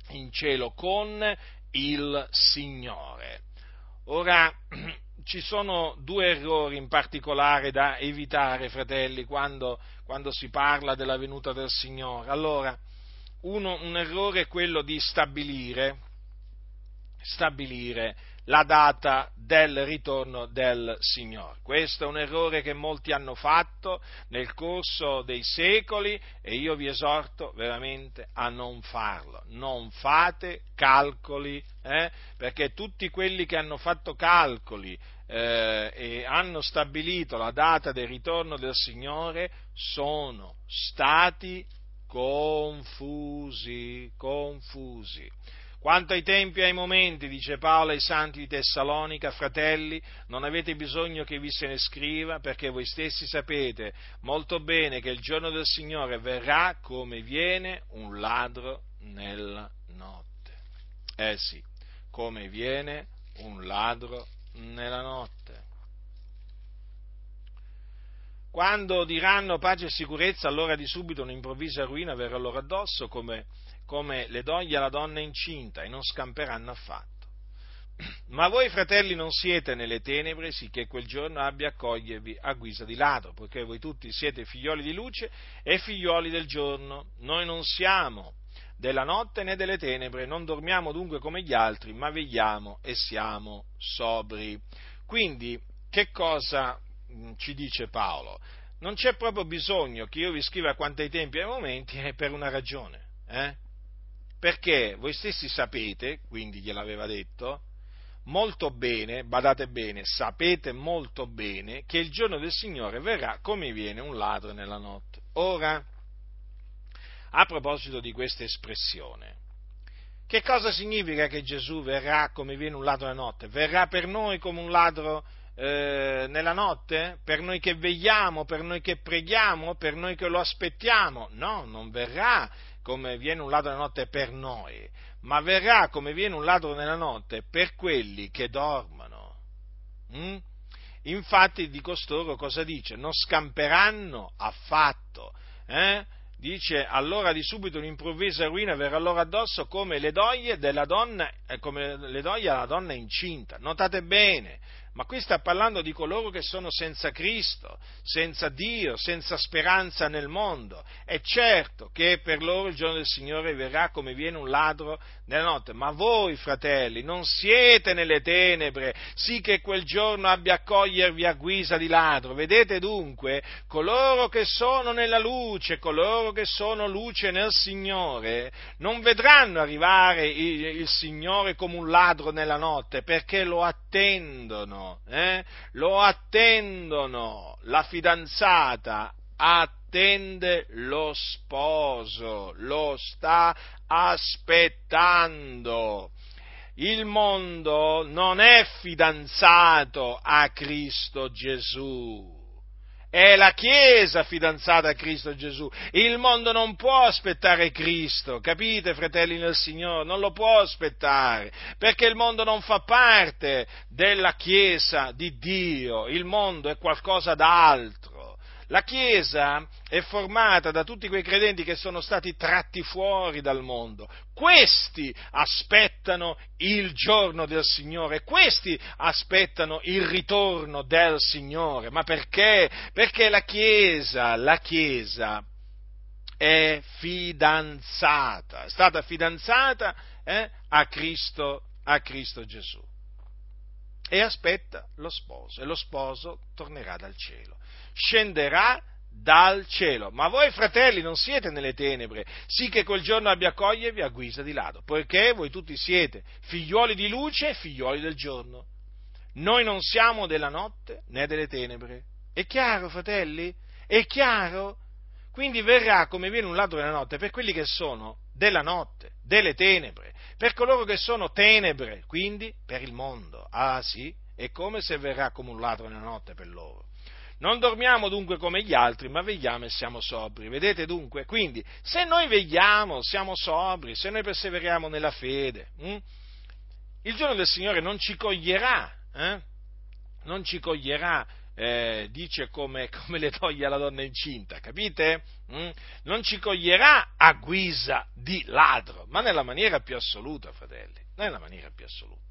in cielo con il Signore. Ora, ci sono due errori in particolare da evitare, fratelli, quando, quando si parla della venuta del Signore. Allora, uno, un errore è quello di stabilire, stabilire la data del ritorno del Signore. Questo è un errore che molti hanno fatto nel corso dei secoli e io vi esorto veramente a non farlo. Non fate calcoli, eh? perché tutti quelli che hanno fatto calcoli eh, e hanno stabilito la data del ritorno del Signore sono stati confusi, confusi. Quanto ai tempi e ai momenti, dice Paolo ai santi di Tessalonica, fratelli, non avete bisogno che vi se ne scriva, perché voi stessi sapete molto bene che il giorno del Signore verrà come viene un ladro nella notte. Eh sì, come viene un ladro nella notte. Quando diranno pace e sicurezza, allora di subito un'improvvisa ruina verrà loro addosso, come come le doglie alla donna incinta e non scamperanno affatto. Ma voi, fratelli, non siete nelle tenebre, sì che quel giorno abbia a cogliervi a guisa di ladro, poiché voi tutti siete figlioli di luce e figlioli del giorno. Noi non siamo della notte né delle tenebre, non dormiamo dunque come gli altri, ma vegliamo e siamo sobri. Quindi, che cosa ci dice Paolo? Non c'è proprio bisogno che io vi scriva quanto ai tempi e ai momenti, è per una ragione. Eh? perché voi stessi sapete, quindi gliel'aveva detto, molto bene, badate bene, sapete molto bene che il giorno del Signore verrà come viene un ladro nella notte. Ora, a proposito di questa espressione, che cosa significa che Gesù verrà come viene un ladro nella notte? Verrà per noi come un ladro eh, nella notte? Per noi che vegliamo, per noi che preghiamo, per noi che lo aspettiamo? No, non verrà come viene un ladro nella notte per noi, ma verrà come viene un ladro nella notte per quelli che dormono. Mm? Infatti di costoro cosa dice? Non scamperanno affatto. Eh? Dice allora di subito un'improvvisa ruina verrà loro addosso come le doglie della donna, eh, come le doglie alla donna incinta. Notate bene, ma qui sta parlando di coloro che sono senza Cristo, senza Dio, senza speranza nel mondo. È certo che per loro il giorno del Signore verrà come viene un ladro nella notte, ma voi, fratelli, non siete nelle tenebre, sì che quel giorno abbia a cogliervi a guisa di ladro. Vedete dunque, coloro che sono nella luce, coloro che sono luce nel Signore, non vedranno arrivare il, il Signore come un ladro nella notte, perché lo attendono eh? lo attendono, la fidanzata attende lo sposo, lo sta aspettando. Il mondo non è fidanzato a Cristo Gesù è la Chiesa fidanzata a Cristo Gesù. Il mondo non può aspettare Cristo, capite, fratelli nel Signore? Non lo può aspettare, perché il mondo non fa parte della Chiesa di Dio, il mondo è qualcosa d'altro. La Chiesa è formata da tutti quei credenti che sono stati tratti fuori dal mondo. Questi aspettano il giorno del Signore, questi aspettano il ritorno del Signore. Ma perché? Perché la Chiesa, la Chiesa è fidanzata, è stata fidanzata eh, a, Cristo, a Cristo Gesù e aspetta lo sposo e lo sposo tornerà dal cielo, scenderà dal cielo. Ma voi fratelli non siete nelle tenebre, sì che quel giorno abbia cogliervi a guisa di lado, poiché voi tutti siete figliuoli di luce e figliuoli del giorno. Noi non siamo della notte né delle tenebre. È chiaro, fratelli? È chiaro? Quindi verrà come viene un ladro della notte per quelli che sono della notte, delle tenebre, per coloro che sono tenebre, quindi per il mondo. Ah sì, è come se verrà come un ladro nella notte per loro. Non dormiamo dunque come gli altri, ma vegliamo e siamo sobri. Vedete dunque? Quindi, se noi vegliamo, siamo sobri, se noi perseveriamo nella fede, hm? il giorno del Signore non ci coglierà, eh? non ci coglierà eh, dice come, come, le toglie la donna incinta, capite? Mm? Non ci coglierà a guisa di ladro, ma nella maniera più assoluta, fratelli, nella maniera più assoluta.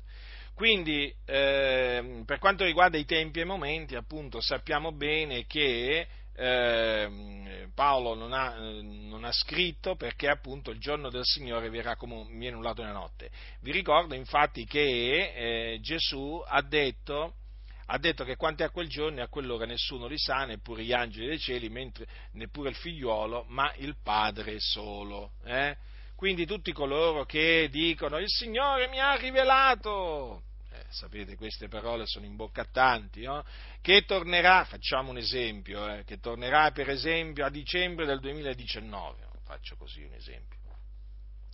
Quindi, eh, per quanto riguarda i tempi e i momenti, appunto, sappiamo bene che eh, Paolo non ha, non ha, scritto perché appunto il giorno del Signore verrà come viene un lato nella notte. Vi ricordo infatti che eh, Gesù ha detto ha detto che quanto a quel giorno e a quell'ora nessuno li sa, neppure gli angeli dei cieli, mentre, neppure il figliuolo, ma il Padre solo. Eh? Quindi tutti coloro che dicono il Signore mi ha rivelato, sapete queste parole sono in bocca tanti, no? che tornerà, facciamo un esempio, eh, che tornerà per esempio a dicembre del 2019, faccio così un esempio.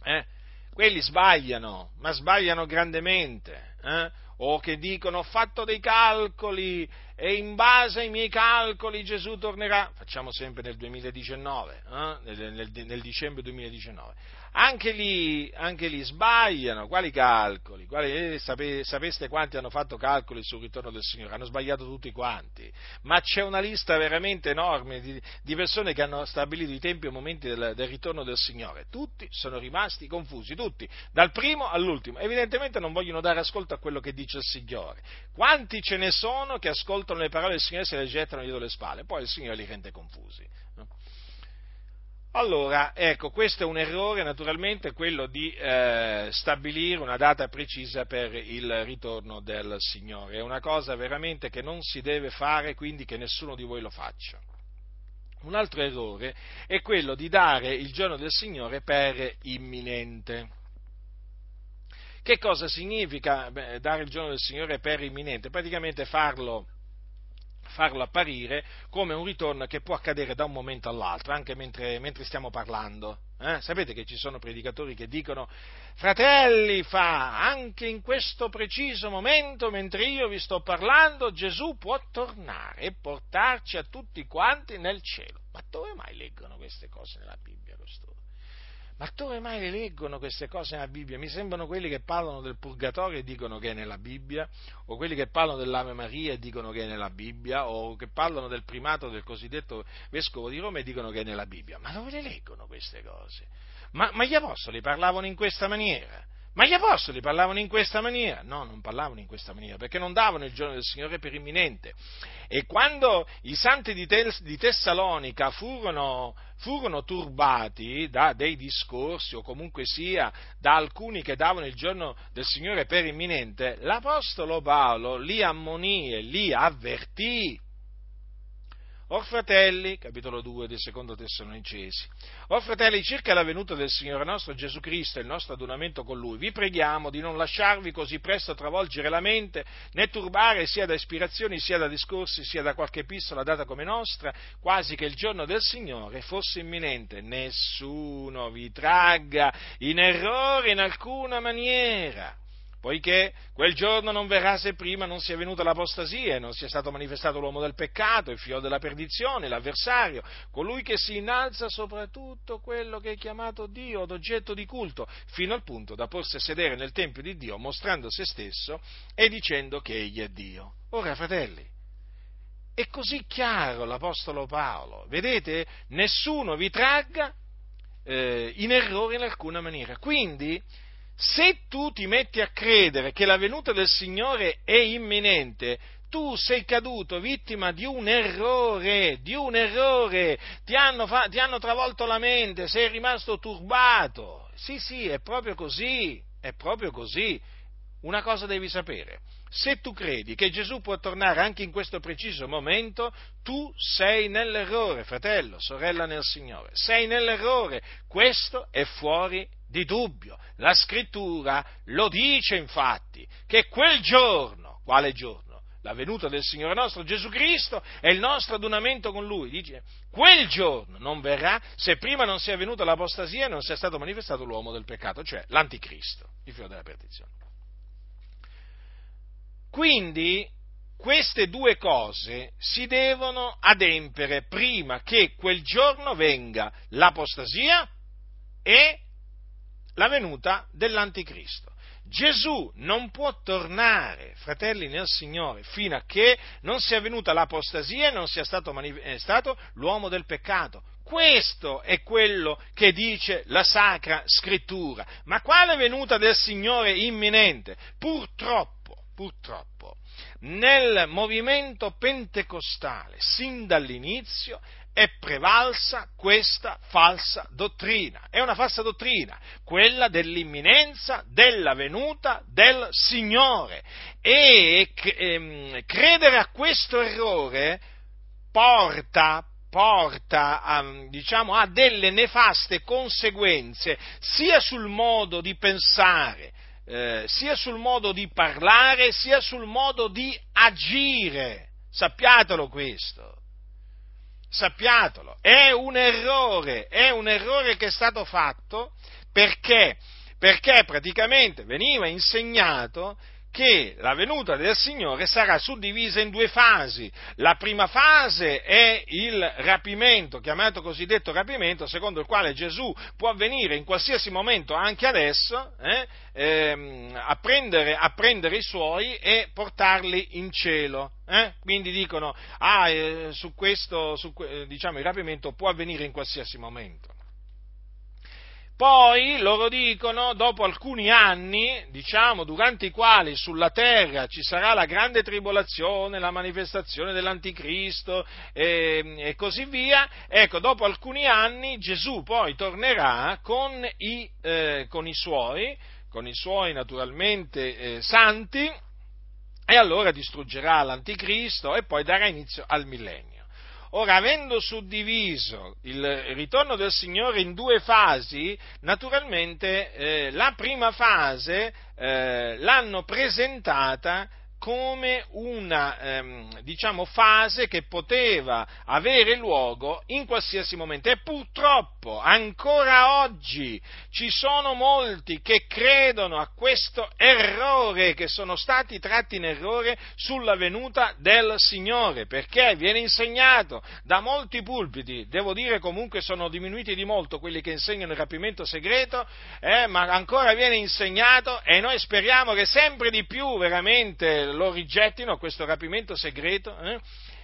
Eh? Quelli sbagliano, ma sbagliano grandemente. Eh? o che dicono ho fatto dei calcoli e in base ai miei calcoli Gesù tornerà, facciamo sempre nel 2019, eh? nel, nel, nel, dicembre 2019, anche lì, anche lì sbagliano, quali calcoli? Quali, eh, sape, sapeste quanti hanno fatto calcoli sul ritorno del Signore? Hanno sbagliato tutti quanti, ma c'è una lista veramente enorme di, di persone che hanno stabilito i tempi e i momenti del, del, ritorno del Signore, tutti sono rimasti confusi, tutti, dal primo all'ultimo, evidentemente non vogliono dare ascolto a quello che dice il Signore. Quanti ce ne sono che ascoltano le parole del Signore se le gettano dietro le spalle? Poi il Signore li rende confusi. Allora, ecco, questo è un errore naturalmente, quello di eh, stabilire una data precisa per il ritorno del Signore. È una cosa veramente che non si deve fare, quindi che nessuno di voi lo faccia. Un altro errore è quello di dare il giorno del Signore per imminente. Che cosa significa dare il giorno del Signore per imminente? Praticamente farlo farlo apparire come un ritorno che può accadere da un momento all'altro, anche mentre, mentre stiamo parlando. Eh? Sapete che ci sono predicatori che dicono, fratelli, fa, anche in questo preciso momento, mentre io vi sto parlando, Gesù può tornare e portarci a tutti quanti nel cielo. Ma dove mai leggono queste cose nella Bibbia costoro? Ma dove mai le leggono queste cose nella Bibbia? Mi sembrano quelli che parlano del purgatorio e dicono che è nella Bibbia, o quelli che parlano dell'Ave Maria e dicono che è nella Bibbia, o che parlano del primato del cosiddetto vescovo di Roma e dicono che è nella Bibbia. Ma dove le leggono queste cose? Ma, ma gli apostoli parlavano in questa maniera? Ma gli apostoli parlavano in questa maniera? No, non parlavano in questa maniera, perché non davano il giorno del Signore per imminente. E quando i santi di, Tes- di Tessalonica furono, furono, turbati da dei discorsi, o comunque sia da alcuni che davano il giorno del Signore per imminente, l'Apostolo Paolo li ammonì e li avvertì Or fratelli, capitolo 2 del secondo Tessalonicesi, Or fratelli, circa la venuta del Signore nostro Gesù Cristo e il nostro adunamento con Lui, vi preghiamo di non lasciarvi così presto travolgere la mente, né turbare sia da ispirazioni, sia da discorsi, sia da qualche epistola data come nostra, quasi che il giorno del Signore fosse imminente. Nessuno vi tragga in errore in alcuna maniera poiché quel giorno non verrà se prima non sia venuta l'apostasia e non sia stato manifestato l'uomo del peccato, il figlio della perdizione, l'avversario, colui che si innalza sopra tutto quello che è chiamato Dio ad oggetto di culto, fino al punto da porsi a sedere nel Tempio di Dio, mostrando se stesso e dicendo che egli è Dio. Ora, fratelli, è così chiaro l'Apostolo Paolo. Vedete? Nessuno vi tragga eh, in errore in alcuna maniera. Quindi, se tu ti metti a credere che la venuta del Signore è imminente, tu sei caduto vittima di un errore, di un errore, ti hanno, fa- ti hanno travolto la mente, sei rimasto turbato. Sì, sì, è proprio così, è proprio così. Una cosa devi sapere, se tu credi che Gesù può tornare anche in questo preciso momento, tu sei nell'errore, fratello, sorella nel Signore, sei nell'errore, questo è fuori di dubbio. La scrittura lo dice infatti, che quel giorno, quale giorno? La venuta del Signore nostro Gesù Cristo e il nostro adunamento con Lui. Dice, quel giorno non verrà se prima non sia venuta l'apostasia e non sia stato manifestato l'uomo del peccato, cioè l'anticristo, il figlio della perdizione. Quindi queste due cose si devono adempere prima che quel giorno venga l'apostasia e la venuta dell'anticristo. Gesù non può tornare, fratelli nel Signore, fino a che non sia venuta l'apostasia e non sia stato manifestato l'uomo del peccato. Questo è quello che dice la Sacra Scrittura. Ma quale venuta del Signore imminente? Purtroppo purtroppo, nel movimento pentecostale, sin dall'inizio, è prevalsa questa falsa dottrina. È una falsa dottrina, quella dell'imminenza della venuta del Signore. E ehm, credere a questo errore porta, porta a, diciamo, a delle nefaste conseguenze sia sul modo di pensare, eh, sia sul modo di parlare sia sul modo di agire. Sappiatelo questo. Sappiatelo. È un errore, è un errore che è stato fatto perché, perché praticamente veniva insegnato che la venuta del Signore sarà suddivisa in due fasi. La prima fase è il rapimento, chiamato cosiddetto rapimento, secondo il quale Gesù può avvenire in qualsiasi momento, anche adesso, eh, ehm, a, prendere, a, prendere, i suoi e portarli in cielo. Eh? Quindi dicono, ah, eh, su questo, su, diciamo, il rapimento può avvenire in qualsiasi momento. Poi loro dicono, dopo alcuni anni, diciamo, durante i quali sulla terra ci sarà la grande tribolazione, la manifestazione dell'anticristo e, e così via, ecco, dopo alcuni anni Gesù poi tornerà con i, eh, con i suoi, con i suoi naturalmente eh, santi, e allora distruggerà l'anticristo e poi darà inizio al millennio. Ora, avendo suddiviso il ritorno del Signore in due fasi, naturalmente eh, la prima fase eh, l'hanno presentata come una ehm, diciamo, fase che poteva avere luogo in qualsiasi momento. E purtroppo ancora oggi ci sono molti che credono a questo errore, che sono stati tratti in errore sulla venuta del Signore, perché viene insegnato da molti pulpiti, devo dire comunque sono diminuiti di molto quelli che insegnano il rapimento segreto, eh, ma ancora viene insegnato e noi speriamo che sempre di più veramente lo rigettino questo rapimento segreto, eh?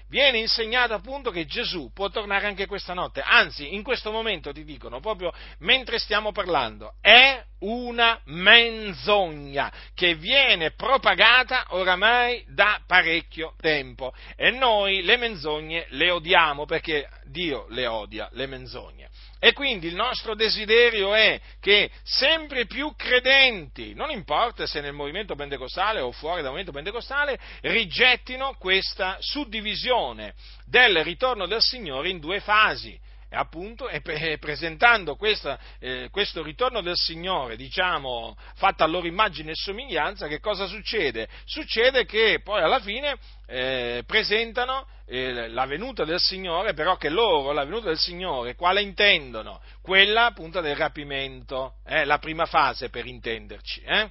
viene insegnato appunto che Gesù può tornare anche questa notte, anzi in questo momento ti dicono, proprio mentre stiamo parlando, è una menzogna che viene propagata oramai da parecchio tempo e noi le menzogne le odiamo perché Dio le odia, le menzogne. E quindi il nostro desiderio è che sempre più credenti, non importa se nel movimento pentecostale o fuori dal movimento pentecostale, rigettino questa suddivisione del ritorno del Signore in due fasi appunto e presentando questa, eh, questo ritorno del Signore, diciamo, fatto a loro immagine e somiglianza, che cosa succede? Succede che poi alla fine eh, presentano eh, la venuta del Signore, però che loro la venuta del Signore quale intendono? Quella appunto del rapimento, eh, la prima fase per intenderci, eh?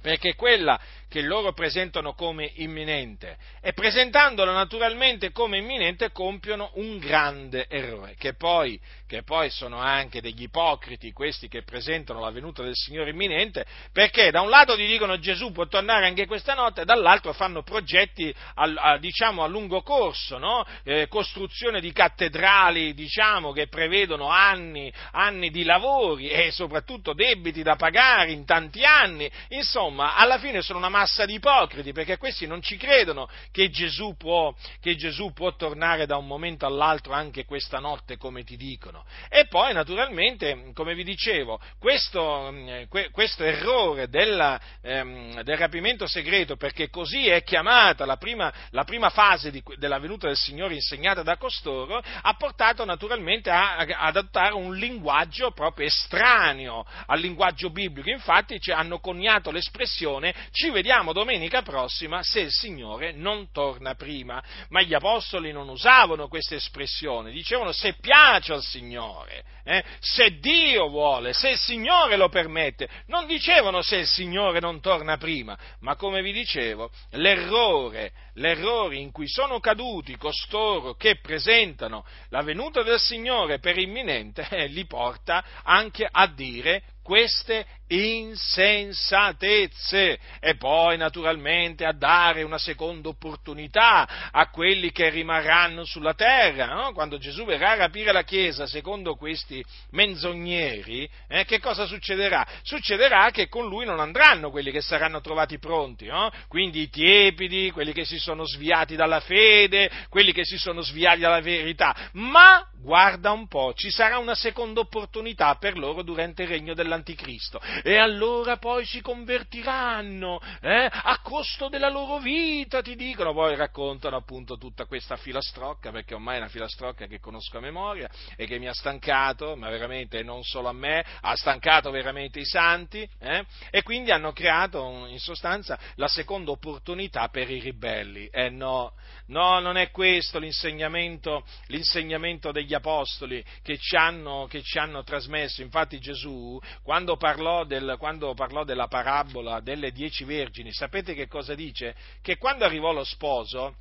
perché quella che loro presentano come imminente. E presentandolo naturalmente come imminente compiono un grande errore, che poi, che poi sono anche degli ipocriti questi che presentano la venuta del Signore imminente, perché da un lato ti dicono Gesù può tornare anche questa notte, dall'altro fanno progetti a, a, diciamo, a lungo corso, no? eh, costruzione di cattedrali diciamo, che prevedono anni, anni di lavori e soprattutto debiti da pagare in tanti anni, insomma alla fine sono una massa di ipocriti perché questi non ci credono che Gesù può, che Gesù può tornare da un momento all'altro anche questa notte come ti dicono. E poi naturalmente, come vi dicevo, questo, mm, questo errore della, ehm, del rapimento segreto, perché così è chiamata la prima, la prima fase di, della venuta del Signore insegnata da costoro, ha portato naturalmente a, ad adottare un linguaggio proprio estraneo al linguaggio biblico. Infatti cioè, hanno coniato l'espressione ci vediamo domenica prossima se il Signore non torna prima. Ma gli apostoli non usavano questa espressione, dicevano se piace al Signore, eh, se Dio vuole, se il Signore lo permette. Non dicevano se il Signore non torna prima, ma come vi dicevo, l'errore, l'errore in cui sono caduti costoro che presentano la venuta del Signore per imminente eh, li porta anche a dire queste insensatezze e poi naturalmente a dare una seconda opportunità a quelli che rimarranno sulla terra. No? Quando Gesù verrà a rapire la Chiesa secondo questi menzogneri, eh, che cosa succederà? Succederà che con lui non andranno quelli che saranno trovati pronti, no? quindi i tiepidi, quelli che si sono sviati dalla fede, quelli che si sono sviati dalla verità, ma guarda un po', ci sarà una seconda opportunità per loro durante il regno dell'Anticristo e allora poi si convertiranno eh, a costo della loro vita, ti dicono, poi raccontano appunto tutta questa filastrocca, perché ormai è una filastrocca che conosco a memoria e che mi ha stancato, ma veramente non solo a me, ha stancato veramente i santi, eh, e quindi hanno creato in sostanza la seconda opportunità per i ribelli. Eh no, no, non è questo l'insegnamento, l'insegnamento degli apostoli che ci, hanno, che ci hanno trasmesso, infatti Gesù quando parlò del, quando parlò della parabola delle dieci vergini, sapete che cosa dice? Che quando arrivò lo sposo,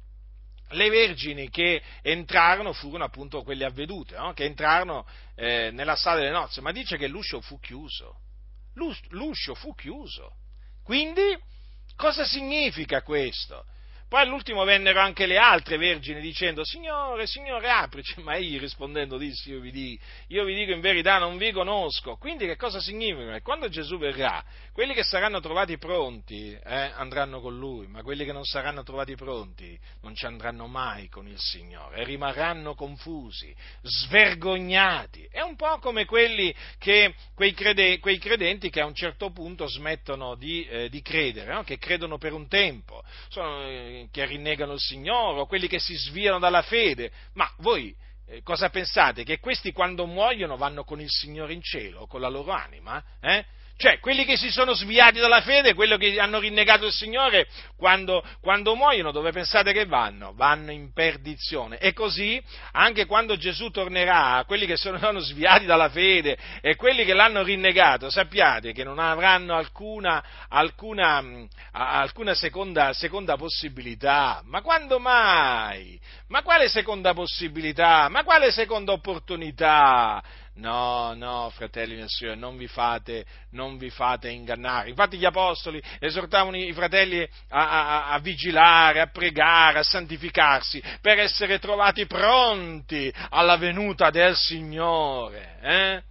le vergini che entrarono furono appunto quelle avvedute, no? che entrarono eh, nella sala delle nozze, ma dice che l'uscio fu chiuso. L'uscio fu chiuso. Quindi, cosa significa questo? Poi all'ultimo vennero anche le altre vergini dicendo, Signore, Signore, aprici. Ma egli rispondendo disse, io vi, dico, io vi dico in verità, non vi conosco. Quindi che cosa significa? Quando Gesù verrà, quelli che saranno trovati pronti eh, andranno con Lui, ma quelli che non saranno trovati pronti non ci andranno mai con il Signore rimarranno confusi, svergognati. È un po' come quelli che, quei, crede, quei credenti che a un certo punto smettono di, eh, di credere, no? che credono per un tempo. Sono, che rinnegano il Signore, o quelli che si sviano dalla fede, ma voi eh, cosa pensate? Che questi quando muoiono vanno con il Signore in cielo, con la loro anima? Eh? Cioè, quelli che si sono sviati dalla fede, quelli che hanno rinnegato il Signore, quando, quando, muoiono, dove pensate che vanno? Vanno in perdizione. E così, anche quando Gesù tornerà, quelli che sono sviati dalla fede e quelli che l'hanno rinnegato, sappiate che non avranno alcuna, alcuna, alcuna seconda, seconda possibilità. Ma quando mai? Ma quale seconda possibilità? Ma quale seconda opportunità? No, no, fratelli nel Signore, non vi fate, non vi fate ingannare. Infatti gli apostoli esortavano i fratelli a, a, a, vigilare, a pregare, a santificarsi per essere trovati pronti alla venuta del Signore. Eh?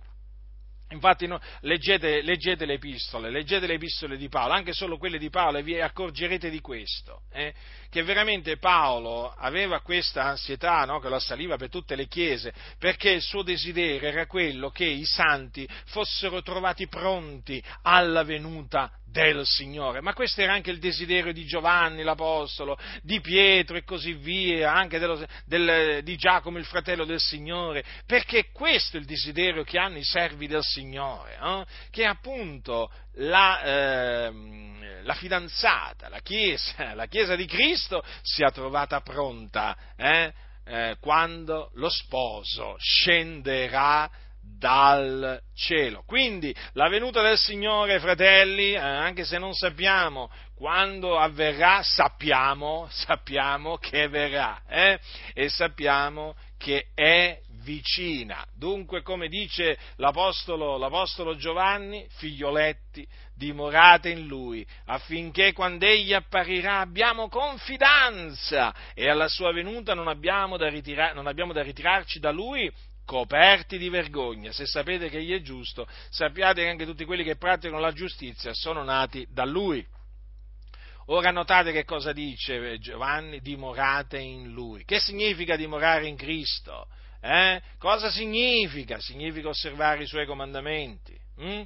Infatti no, leggete, leggete, le epistole, leggete le epistole di Paolo, anche solo quelle di Paolo, e vi accorgerete di questo, eh, che veramente Paolo aveva questa ansietà no, che lo assaliva per tutte le chiese, perché il suo desiderio era quello che i santi fossero trovati pronti alla venuta del Signore. Ma questo era anche il desiderio di Giovanni l'Apostolo, di Pietro e così via, anche dello, del, di Giacomo il fratello del Signore, perché questo è il desiderio che hanno i servi del Signore, eh? che appunto la, eh, la, fidanzata, la Chiesa, la Chiesa di Cristo sia trovata pronta eh, eh, quando lo sposo scenderà dal cielo. Quindi la venuta del Signore, fratelli, eh, anche se non sappiamo quando avverrà, sappiamo, sappiamo che verrà eh? e sappiamo che è vicina. Dunque, come dice l'Apostolo, l'Apostolo Giovanni, figlioletti, dimorate in Lui, affinché quando Egli apparirà abbiamo confidenza e alla sua venuta non abbiamo da, ritira- non abbiamo da ritirarci da Lui coperti di vergogna. Se sapete che Egli è giusto, sappiate che anche tutti quelli che praticano la giustizia sono nati da Lui. Ora notate che cosa dice Giovanni, dimorate in Lui. Che significa dimorare in Cristo? Eh? Cosa significa? Significa osservare i suoi comandamenti. Hm?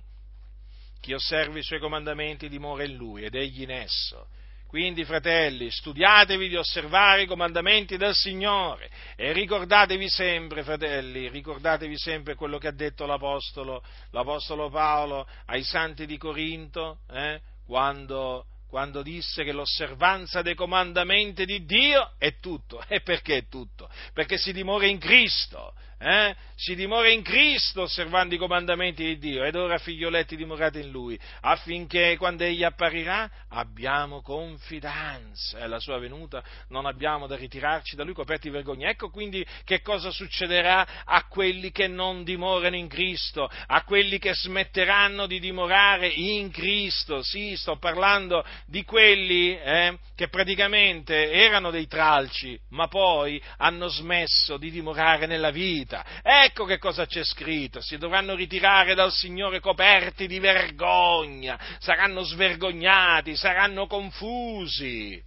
Chi osserva i suoi comandamenti dimora in lui ed egli in esso. Quindi, fratelli, studiatevi di osservare i comandamenti del Signore e ricordatevi sempre, fratelli, ricordatevi sempre quello che ha detto l'Apostolo, l'Apostolo Paolo ai santi di Corinto, eh, quando quando disse che l'osservanza dei comandamenti di Dio è tutto. E perché è tutto? Perché si dimora in Cristo, eh? si dimora in Cristo osservando i comandamenti di Dio ed ora figlioletti dimorate in Lui, affinché quando Egli apparirà abbiamo confidenza e alla sua venuta non abbiamo da ritirarci da Lui coperti di vergogna. Ecco quindi che cosa succederà a quelli che non dimorano in Cristo, a quelli che smetteranno di dimorare in Cristo. Sì, sto parlando di quelli eh, che praticamente erano dei tralci, ma poi hanno smesso di dimorare nella vita vita. Ecco che cosa c'è scritto, si dovranno ritirare dal Signore coperti di vergogna, saranno svergognati, saranno confusi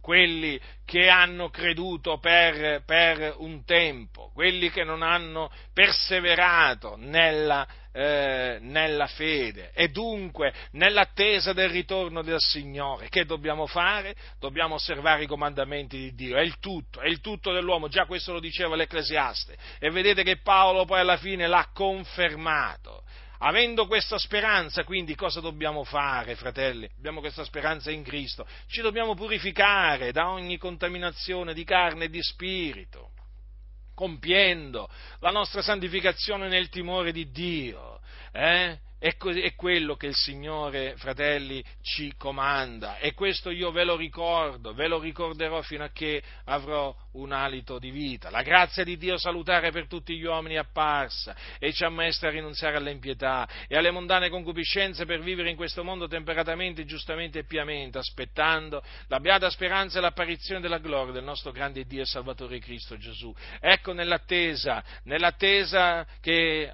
quelli che hanno creduto per, per, un tempo, quelli che non hanno perseverato nella, eh, nella fede e dunque nell'attesa del ritorno del Signore. Che dobbiamo fare? Dobbiamo osservare i comandamenti di Dio, è il tutto, è il tutto dell'uomo, già questo lo diceva l'Ecclesiaste e vedete che Paolo poi alla fine l'ha confermato. Avendo questa speranza, quindi cosa dobbiamo fare, fratelli? Abbiamo questa speranza in Cristo. Ci dobbiamo purificare da ogni contaminazione di carne e di spirito, compiendo la nostra santificazione nel timore di Dio. Eh? È, quello che il Signore, fratelli, ci comanda e questo io ve lo ricordo, ve lo ricorderò fino a che avrò un alito di vita. La grazia di Dio salutare per tutti gli uomini è apparsa e ci ammaestra a rinunziare all'impietà e alle mondane concupiscenze per vivere in questo mondo temperatamente, giustamente e piamente, aspettando la beata speranza e l'apparizione della gloria del nostro grande Dio e Salvatore Cristo Gesù. Ecco nell'attesa, nell'attesa che,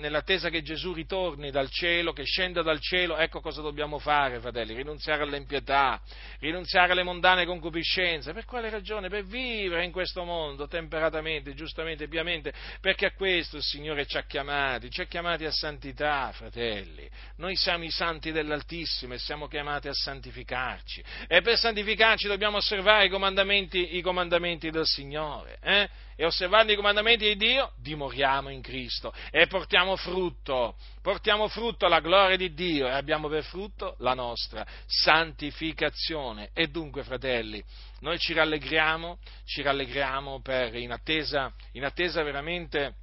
nell'attesa che Gesù ritorni dal cielo, che scenda dal cielo, ecco cosa dobbiamo fare, fratelli, rinunziare all'impietà, rinunziare alle mondane concupiscenze. Per quale ragione? Per vivere in questo mondo temperatamente, giustamente, piamente, perché a questo il Signore ci ha chiamati, ci ha chiamati a santità, fratelli. Noi siamo i santi dell'Altissimo e siamo chiamati a santificarci. E per santificarci dobbiamo osservare i comandamenti, i comandamenti del Signore. Eh? E osservando i comandamenti di Dio, dimoriamo in Cristo e portiamo frutto, portiamo frutto alla gloria di Dio e abbiamo per frutto la nostra santificazione. E dunque, fratelli, noi ci rallegriamo, ci rallegriamo per, in, attesa, in attesa veramente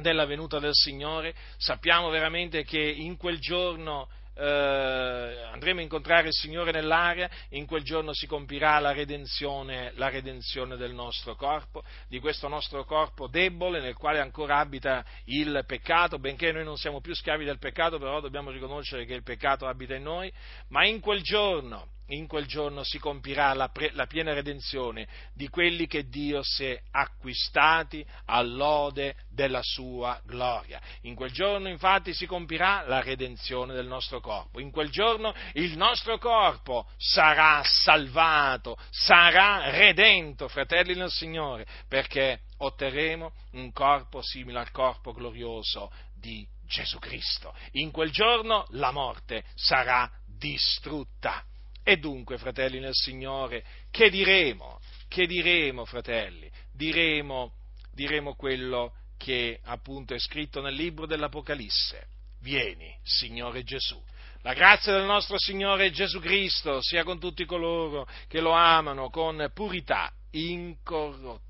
della venuta del Signore, sappiamo veramente che in quel giorno eh, andremo a incontrare il Signore nell'aria, in quel giorno si compirà la redenzione, la redenzione del nostro corpo, di questo nostro corpo debole nel quale ancora abita il peccato, benché noi non siamo più schiavi del peccato, però dobbiamo riconoscere che il peccato abita in noi, ma in quel giorno in quel giorno si compirà la, pre, la, piena redenzione di quelli che Dio si è acquistati all'ode della sua gloria. In quel giorno infatti si compirà la redenzione del nostro corpo. In quel giorno il nostro corpo sarà salvato, sarà redento, fratelli del Signore, perché otterremo un corpo simile al corpo glorioso di Gesù Cristo. In quel giorno la morte sarà distrutta. E dunque, fratelli nel Signore, che diremo? Che diremo, fratelli? Diremo, diremo quello che appunto è scritto nel libro dell'Apocalisse. Vieni, Signore Gesù. La grazia del nostro Signore Gesù Cristo sia con tutti coloro che lo amano con purità incorrotta